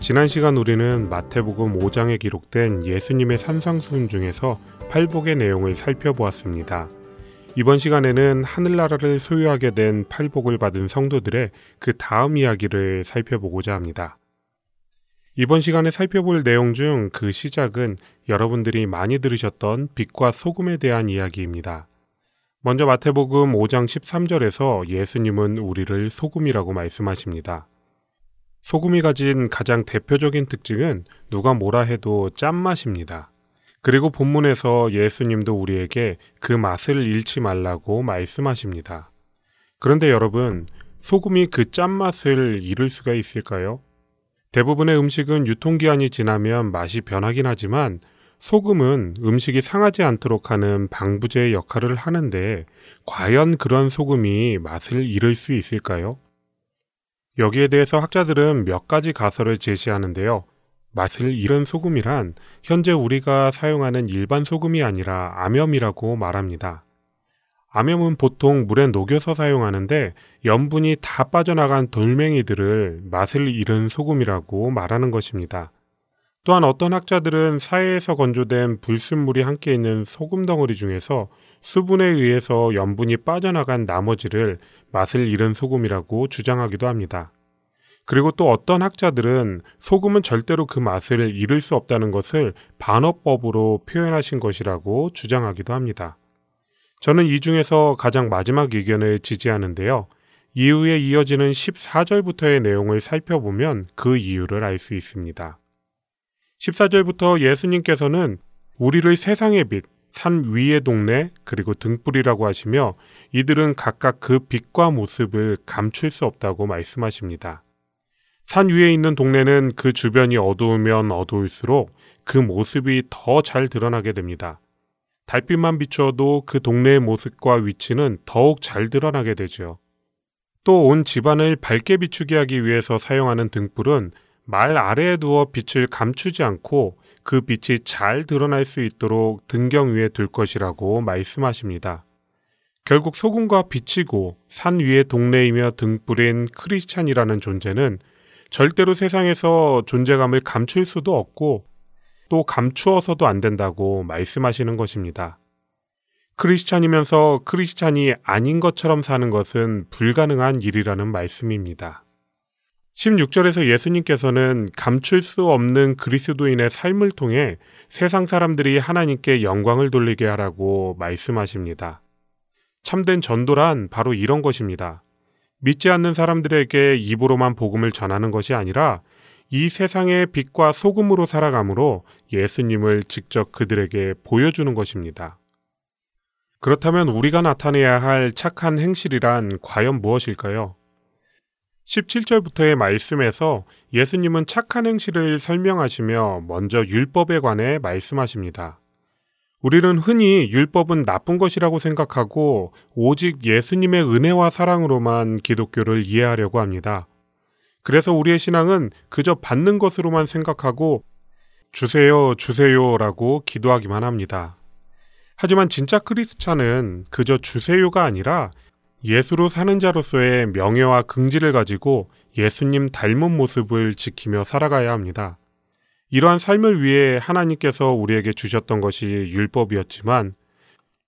지난 시간 우리는 마태복음 5장에 기록된 예수님의 산상수훈 중에서 팔복의 내용을 살펴보았습니다. 이번 시간에는 하늘나라를 소유하게 된 팔복을 받은 성도들의 그 다음 이야기를 살펴보고자 합니다. 이번 시간에 살펴볼 내용 중 그 시작은 여러분들이 많이 들으셨던 빛과 소금에 대한 이야기입니다. 먼저 마태복음 5장 13절에서 예수님은 우리를 소금이라고 말씀하십니다. 소금이 가진 가장 대표적인 특징은 누가 뭐라 해도 짠맛입니다. 그리고 본문에서 예수님도 우리에게 그 맛을 잃지 말라고 말씀하십니다. 그런데 여러분, 소금이 그 짠맛을 잃을 수가 있을까요? 대부분의 음식은 유통기한이 지나면 맛이 변하긴 하지만 소금은 음식이 상하지 않도록 하는 방부제 역할을 하는데 과연 그런 소금이 맛을 잃을 수 있을까요? 여기에 대해서 학자들은 몇 가지 가설을 제시하는데요. 맛을 잃은 소금이란 현재 우리가 사용하는 일반 소금이 아니라 암염이라고 말합니다. 암염은 보통 물에 녹여서 사용하는데 염분이 다 빠져나간 돌멩이들을 맛을 잃은 소금이라고 말하는 것입니다. 또한 어떤 학자들은 사해에서 건조된 불순물이 함께 있는 소금 덩어리 중에서 수분에 의해서 염분이 빠져나간 나머지를 맛을 잃은 소금이라고 주장하기도 합니다. 그리고 또 어떤 학자들은 소금은 절대로 그 맛을 잃을 수 없다는 것을 반어법으로 표현하신 것이라고 주장하기도 합니다. 저는 이 중에서 가장 마지막 의견을 지지하는데요. 이후에 이어지는 14절부터의 내용을 살펴보면 그 이유를 알 수 있습니다. 14절부터 예수님께서는 우리를 세상의 빛, 산 위의 동네, 그리고 등불이라고 하시며 이들은 각각 그 빛과 모습을 감출 수 없다고 말씀하십니다. 산 위에 있는 동네는 그 주변이 어두우면 어두울수록 그 모습이 더 잘 드러나게 됩니다. 달빛만 비추어도 그 동네의 모습과 위치는 더욱 잘 드러나게 되죠. 또온 집안을 밝게 비추게 하기 위해서 사용하는 등불은 말 아래에 두어 빛을 감추지 않고 그 빛이 잘 드러날 수 있도록 등경 위에 둘 것이라고 말씀하십니다. 결국 소금과 빛이고 산 위의 동네이며 등불인 크리스찬이라는 존재는 절대로 세상에서 존재감을 감출 수도 없고 또 감추어서도 안 된다고 말씀하시는 것입니다. 크리스찬이면서 크리스찬이 아닌 것처럼 사는 것은 불가능한 일이라는 말씀입니다. 16절에서 예수님께서는 감출 수 없는 그리스도인의 삶을 통해 세상 사람들이 하나님께 영광을 돌리게 하라고 말씀하십니다. 참된 전도란 바로 이런 것입니다. 믿지 않는 사람들에게 입으로만 복음을 전하는 것이 아니라 이 세상의 빛과 소금으로 살아감으로 예수님을 직접 그들에게 보여주는 것입니다. 그렇다면 우리가 나타내야 할 착한 행실이란 과연 무엇일까요? 17절부터의 말씀에서 예수님은 착한 행실을 설명하시며 먼저 율법에 관해 말씀하십니다. 우리는 흔히 율법은 나쁜 것이라고 생각하고 오직 예수님의 은혜와 사랑으로만 기독교를 이해하려고 합니다. 그래서 우리의 신앙은 그저 받는 것으로만 생각하고 주세요, 주세요라고 기도하기만 합니다. 하지만 진짜 크리스찬은 그저 주세요가 아니라 예수로 사는 자로서의 명예와 긍지를 가지고 예수님 닮은 모습을 지키며 살아가야 합니다. 이러한 삶을 위해 하나님께서 우리에게 주셨던 것이 율법이었지만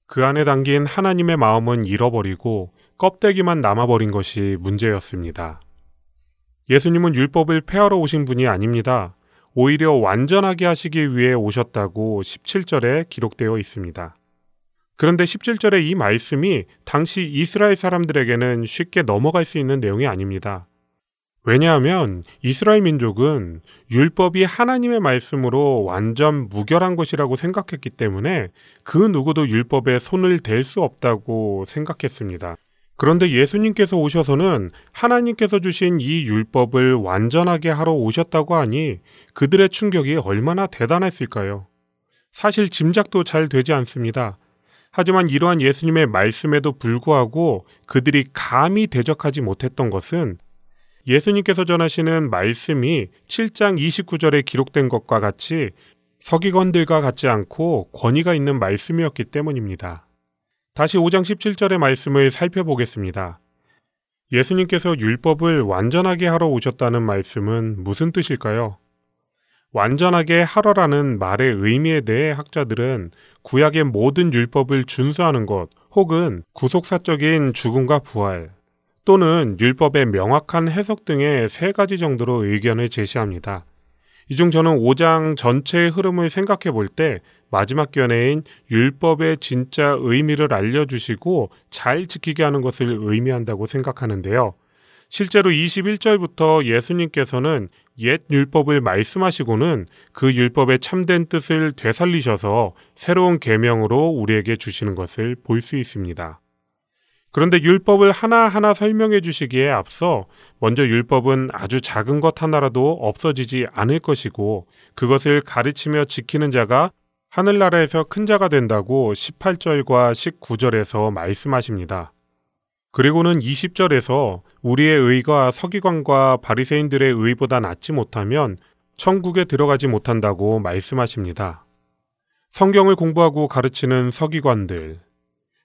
그 안에 담긴 하나님의 마음은 잃어버리고 껍데기만 남아버린 것이 문제였습니다. 예수님은 율법을 폐하러 오신 분이 아닙니다. 오히려 완전하게 하시기 위해 오셨다고 17절에 기록되어 있습니다. 그런데 17절의 이 말씀이 당시 이스라엘 사람들에게는 쉽게 넘어갈 수 있는 내용이 아닙니다. 왜냐하면 이스라엘 민족은 율법이 하나님의 말씀으로 완전 무결한 것이라고 생각했기 때문에 그 누구도 율법에 손을 댈 수 없다고 생각했습니다. 그런데 예수님께서 오셔서는 하나님께서 주신 이 율법을 완전하게 하러 오셨다고 하니 그들의 충격이 얼마나 대단했을까요? 사실 짐작도 잘 되지 않습니다. 하지만 이러한 예수님의 말씀에도 불구하고 그들이 감히 대적하지 못했던 것은 예수님께서 전하시는 말씀이 7장 29절에 기록된 것과 같이 서기관들과 같지 않고 권위가 있는 말씀이었기 때문입니다. 다시 5장 17절의 말씀을 살펴보겠습니다. 예수님께서 율법을 완전하게 하러 오셨다는 말씀은 무슨 뜻일까요? 완전하게 하러라는 말의 의미에 대해 학자들은 구약의 모든 율법을 준수하는 것 혹은 구속사적인 죽음과 부활 또는 율법의 명확한 해석 등의 세 가지 정도로 의견을 제시합니다. 이 중 저는 5장 전체의 흐름을 생각해 볼 때 마지막 견해인 율법의 진짜 의미를 알려주시고 잘 지키게 하는 것을 의미한다고 생각하는데요. 실제로 21절부터 예수님께서는 옛 율법을 말씀하시고는 그 율법의 참된 뜻을 되살리셔서 새로운 계명으로 우리에게 주시는 것을 볼 수 있습니다. 그런데 율법을 하나하나 설명해 주시기에 앞서 먼저 율법은 아주 작은 것 하나라도 없어지지 않을 것이고 그것을 가르치며 지키는 자가 하늘나라에서 큰 자가 된다고 18절과 19절에서 말씀하십니다. 그리고는 20절에서 우리의 의가 서기관과 바리새인들의 의보다 낫지 못하면 천국에 들어가지 못한다고 말씀하십니다. 성경을 공부하고 가르치는 서기관들,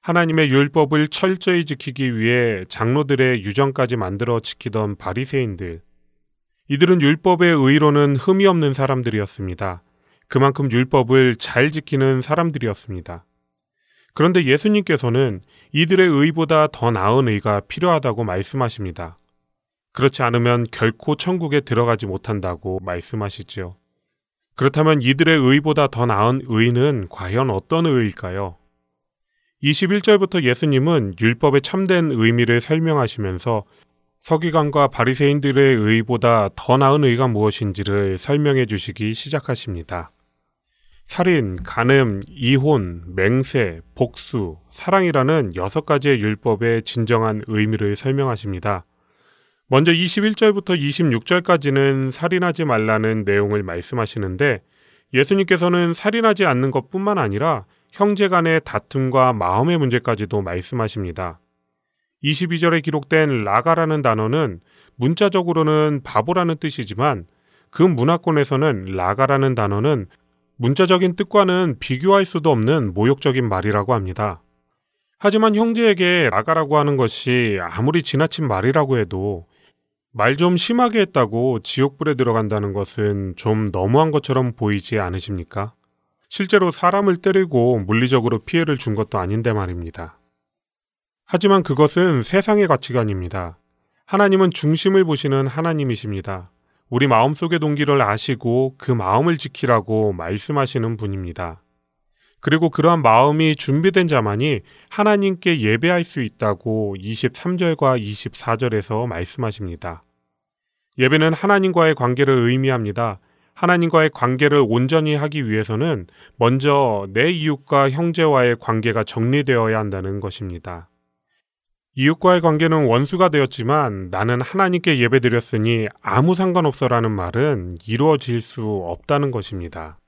하나님의 율법을 철저히 지키기 위해 장로들의 유정까지 만들어 지키던 바리새인들, 이들은 율법의 의로는 흠이 없는 사람들이었습니다. 그만큼 율법을 잘 지키는 사람들이었습니다. 그런데 예수님께서는 이들의 의보다 더 나은 의가 필요하다고 말씀하십니다. 그렇지 않으면 결코 천국에 들어가지 못한다고 말씀하시지요. 그렇다면 이들의 의보다 더 나은 의는 과연 어떤 의일까요? 21절부터 예수님은 율법의 참된 의미를 설명하시면서 서기관과 바리새인들의 의보다 더 나은 의가 무엇인지를 설명해 주시기 시작하십니다. 살인, 간음, 이혼, 맹세, 복수, 사랑이라는 여섯 가지의 율법의 진정한 의미를 설명하십니다. 먼저 21절부터 26절까지는 살인하지 말라는 내용을 말씀하시는데 예수님께서는 살인하지 않는 것 뿐만 아니라 형제 간의 다툼과 마음의 문제까지도 말씀하십니다. 22절에 기록된 라가라는 단어는 문자적으로는 바보라는 뜻이지만 그 문화권에서는 라가라는 단어는 문자적인 뜻과는 비교할 수도 없는 모욕적인 말이라고 합니다. 하지만 형제에게 라가라고 하는 것이 아무리 지나친 말이라고 해도 말 좀 심하게 했다고 지옥불에 들어간다는 것은 좀 너무한 것처럼 보이지 않으십니까? 실제로 사람을 때리고 물리적으로 피해를 준 것도 아닌데 말입니다. 하지만 그것은 세상의 가치관입니다. 하나님은 중심을 보시는 하나님이십니다. 우리 마음속의 동기를 아시고 그 마음을 지키라고 말씀하시는 분입니다. 그리고 그러한 마음이 준비된 자만이 하나님께 예배할 수 있다고 23절과 24절에서 말씀하십니다. 예배는 하나님과의 관계를 의미합니다. 하나님과의 관계를 온전히 하기 위해서는 먼저 내 이웃과 형제와의 관계가 정리되어야 한다는 것입니다. 이웃과의 관계는 원수가 되었지만 나는 하나님께 예배드렸으니 아무 상관없어라는 말은 이루어질 수 없다는 것입니다.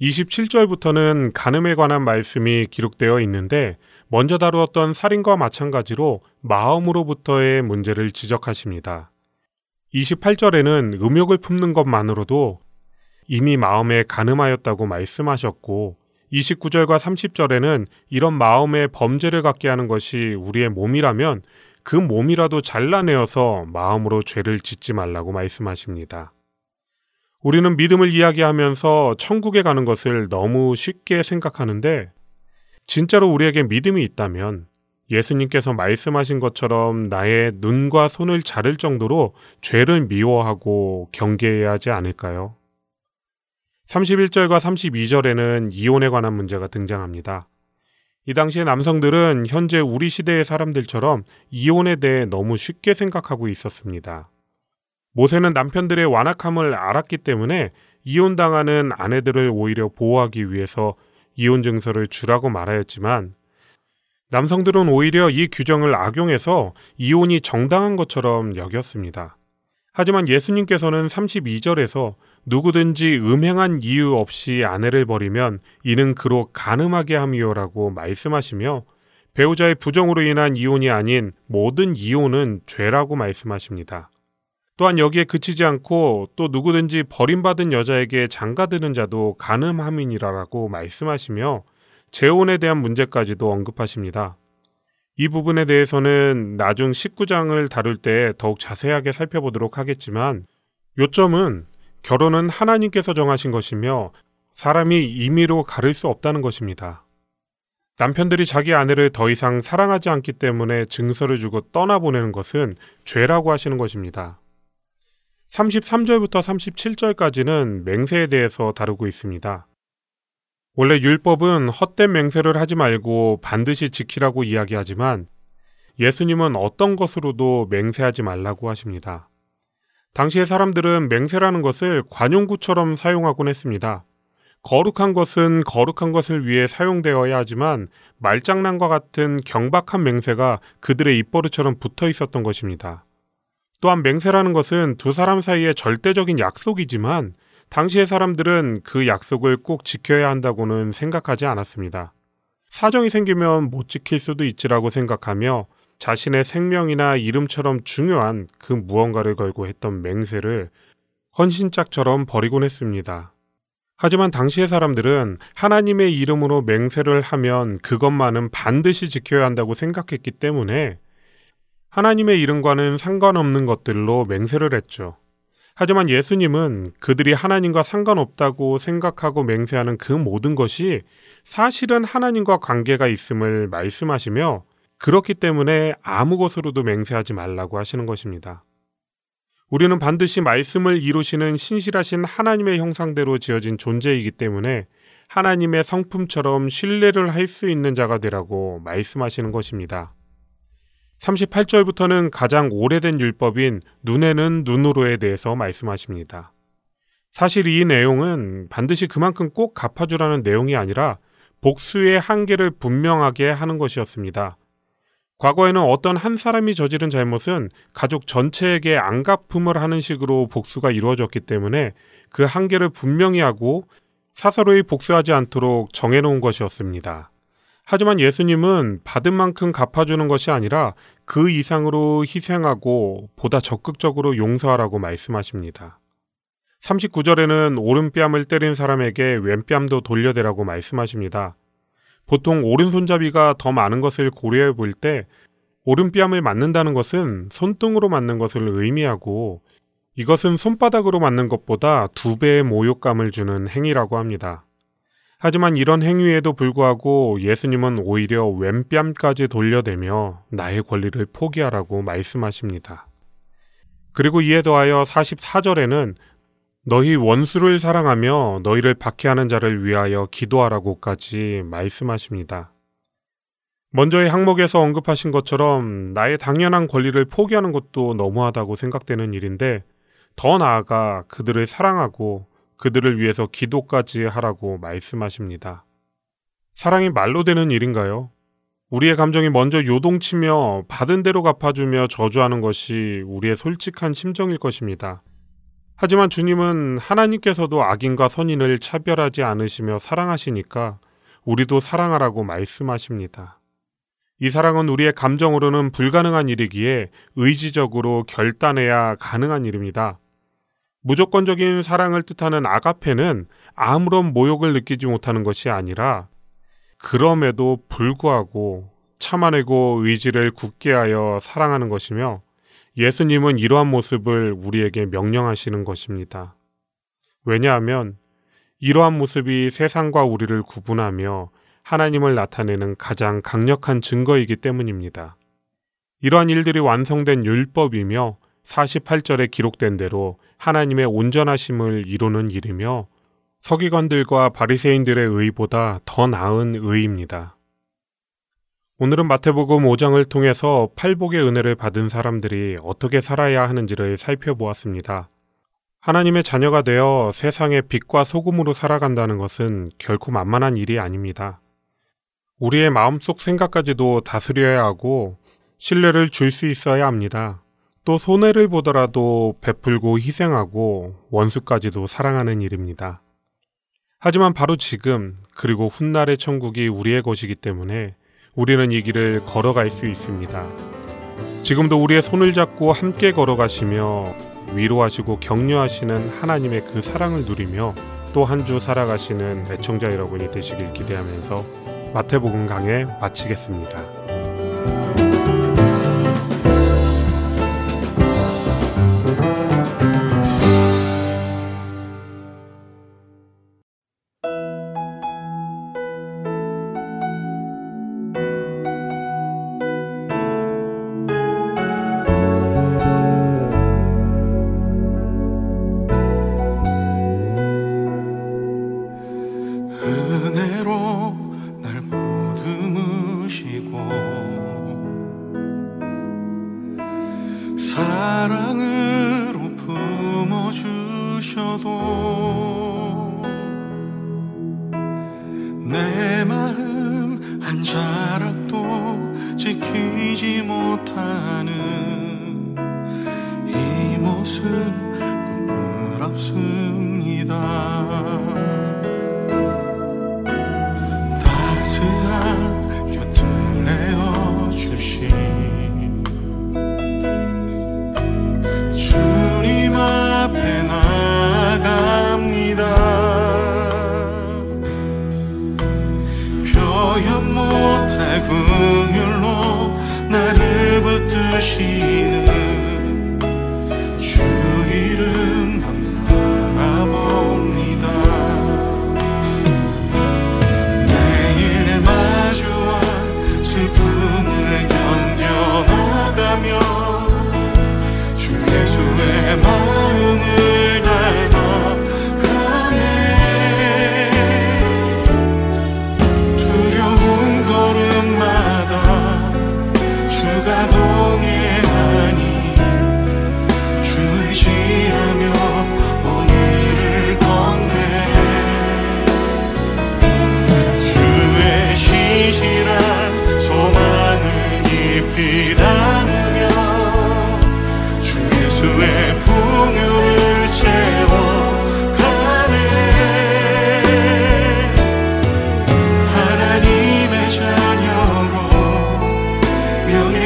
27절부터는 간음에 관한 말씀이 기록되어 있는데 먼저 다루었던 살인과 마찬가지로 마음으로부터의 문제를 지적하십니다. 28절에는 음욕을 품는 것만으로도 이미 마음에 간음하였다고 말씀하셨고 29절과 30절에는 이런 마음의 범죄를 갖게 하는 것이 우리의 몸이라면 그 몸이라도 잘라내어서 마음으로 죄를 짓지 말라고 말씀하십니다. 우리는 믿음을 이야기하면서 천국에 가는 것을 너무 쉽게 생각하는데 진짜로 우리에게 믿음이 있다면 예수님께서 말씀하신 것처럼 나의 눈과 손을 자를 정도로 죄를 미워하고 경계해야 하지 않을까요? 31절과 32절에는 이혼에 관한 문제가 등장합니다. 이 당시에 남성들은 현재 우리 시대의 사람들처럼 이혼에 대해 너무 쉽게 생각하고 있었습니다. 모세는 남편들의 완악함을 알았기 때문에 이혼당하는 아내들을 오히려 보호하기 위해서 이혼 증서를 주라고 말하였지만 남성들은 오히려 이 규정을 악용해서 이혼이 정당한 것처럼 여겼습니다. 하지만 예수님께서는 32절에서 누구든지 음행한 이유 없이 아내를 버리면 이는 그로 가늠하게 함이요라고 말씀하시며 배우자의 부정으로 인한 이혼이 아닌 모든 이혼은 죄라고 말씀하십니다. 또한 여기에 그치지 않고 또 누구든지 버림받은 여자에게 장가드는 자도 가늠함이니라라고 말씀하시며 재혼에 대한 문제까지도 언급하십니다. 이 부분에 대해서는 나중 19장을 다룰 때 더욱 자세하게 살펴보도록 하겠지만 요점은 결혼은 하나님께서 정하신 것이며 사람이 임의로 가를 수 없다는 것입니다. 남편들이 자기 아내를 더 이상 사랑하지 않기 때문에 증서를 주고 떠나보내는 것은 죄라고 하시는 것입니다. 33절부터 37절까지는 맹세에 대해서 다루고 있습니다. 원래 율법은 헛된 맹세를 하지 말고 반드시 지키라고 이야기하지만 예수님은 어떤 것으로도 맹세하지 말라고 하십니다. 당시의 사람들은 맹세라는 것을 관용구처럼 사용하곤 했습니다. 거룩한 것은 거룩한 것을 위해 사용되어야 하지만 말장난과 같은 경박한 맹세가 그들의 입버릇처럼 붙어 있었던 것입니다. 또한 맹세라는 것은 두 사람 사이의 절대적인 약속이지만 당시의 사람들은 그 약속을 꼭 지켜야 한다고는 생각하지 않았습니다. 사정이 생기면 못 지킬 수도 있지라고 생각하며 자신의 생명이나 이름처럼 중요한 그 무언가를 걸고 했던 맹세를 헌신짝처럼 버리곤 했습니다. 하지만 당시의 사람들은 하나님의 이름으로 맹세를 하면 그것만은 반드시 지켜야 한다고 생각했기 때문에 하나님의 이름과는 상관없는 것들로 맹세를 했죠. 하지만 예수님은 그들이 하나님과 상관없다고 생각하고 맹세하는 그 모든 것이 사실은 하나님과 관계가 있음을 말씀하시며 그렇기 때문에 아무 것으로도 맹세하지 말라고 하시는 것입니다. 우리는 반드시 말씀을 이루시는 신실하신 하나님의 형상대로 지어진 존재이기 때문에 하나님의 성품처럼 신뢰를 할 수 있는 자가 되라고 말씀하시는 것입니다. 38절부터는 가장 오래된 율법인 눈에는 눈으로에 대해서 말씀하십니다. 사실 이 내용은 반드시 그만큼 꼭 갚아주라는 내용이 아니라 복수의 한계를 분명하게 하는 것이었습니다. 과거에는 어떤 한 사람이 저지른 잘못은 가족 전체에게 안갚음을 하는 식으로 복수가 이루어졌기 때문에 그 한계를 분명히 하고 사서로이 복수하지 않도록 정해놓은 것이었습니다. 하지만 예수님은 받은 만큼 갚아주는 것이 아니라 그 이상으로 희생하고 보다 적극적으로 용서하라고 말씀하십니다. 39절에는 오른뺨을 때린 사람에게 왼뺨도 돌려대라고 말씀하십니다. 보통 오른손잡이가 더 많은 것을 고려해 볼 때 오른뺨을 맞는다는 것은 손등으로 맞는 것을 의미하고 이것은 손바닥으로 맞는 것보다 두 배의 모욕감을 주는 행위라고 합니다. 하지만 이런 행위에도 불구하고 예수님은 오히려 왼뺨까지 돌려대며 나의 권리를 포기하라고 말씀하십니다. 그리고 이에 더하여 44절에는 너희 원수를 사랑하며 너희를 박해하는 자를 위하여 기도하라고까지 말씀하십니다. 먼저의 항목에서 언급하신 것처럼 나의 당연한 권리를 포기하는 것도 너무하다고 생각되는 일인데 더 나아가 그들을 사랑하고 그들을 위해서 기도까지 하라고 말씀하십니다. 사랑이 말로 되는 일인가요? 우리의 감정이 먼저 요동치며 받은 대로 갚아주며 저주하는 것이 우리의 솔직한 심정일 것입니다. 하지만 주님은 하나님께서도 악인과 선인을 차별하지 않으시며 사랑하시니까 우리도 사랑하라고 말씀하십니다. 이 사랑은 우리의 감정으로는 불가능한 일이기에 의지적으로 결단해야 가능한 일입니다. 무조건적인 사랑을 뜻하는 아가페는 아무런 모욕을 느끼지 못하는 것이 아니라 그럼에도 불구하고 참아내고 의지를 굳게 하여 사랑하는 것이며 예수님은 이러한 모습을 우리에게 명령하시는 것입니다. 왜냐하면 이러한 모습이 세상과 우리를 구분하며 하나님을 나타내는 가장 강력한 증거이기 때문입니다. 이러한 일들이 완성된 율법이며 48절에 기록된 대로 하나님의 온전하심을 이루는 일이며 서기관들과 바리새인들의 의보다 더 나은 의입니다. 오늘은 마태복음 5장을 통해서 팔복의 은혜를 받은 사람들이 어떻게 살아야 하는지를 살펴보았습니다. 하나님의 자녀가 되어 세상의 빛과 소금으로 살아간다는 것은 결코 만만한 일이 아닙니다. 우리의 마음속 생각까지도 다스려야 하고 신뢰를 줄 수 있어야 합니다. 또 손해를 보더라도 베풀고 희생하고 원수까지도 사랑하는 일입니다. 하지만 바로 지금 그리고 훗날의 천국이 우리의 것이기 때문에 우리는 이 길을 걸어갈 수 있습니다. 지금도 우리의 손을 잡고 함께 걸어가시며 위로하시고 격려하시는 하나님의 그 사랑을 누리며 또 한 주 살아가시는 애청자 여러분이 되시길 기대하면서 마태복음 강해 마치겠습니다.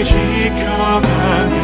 지켜가며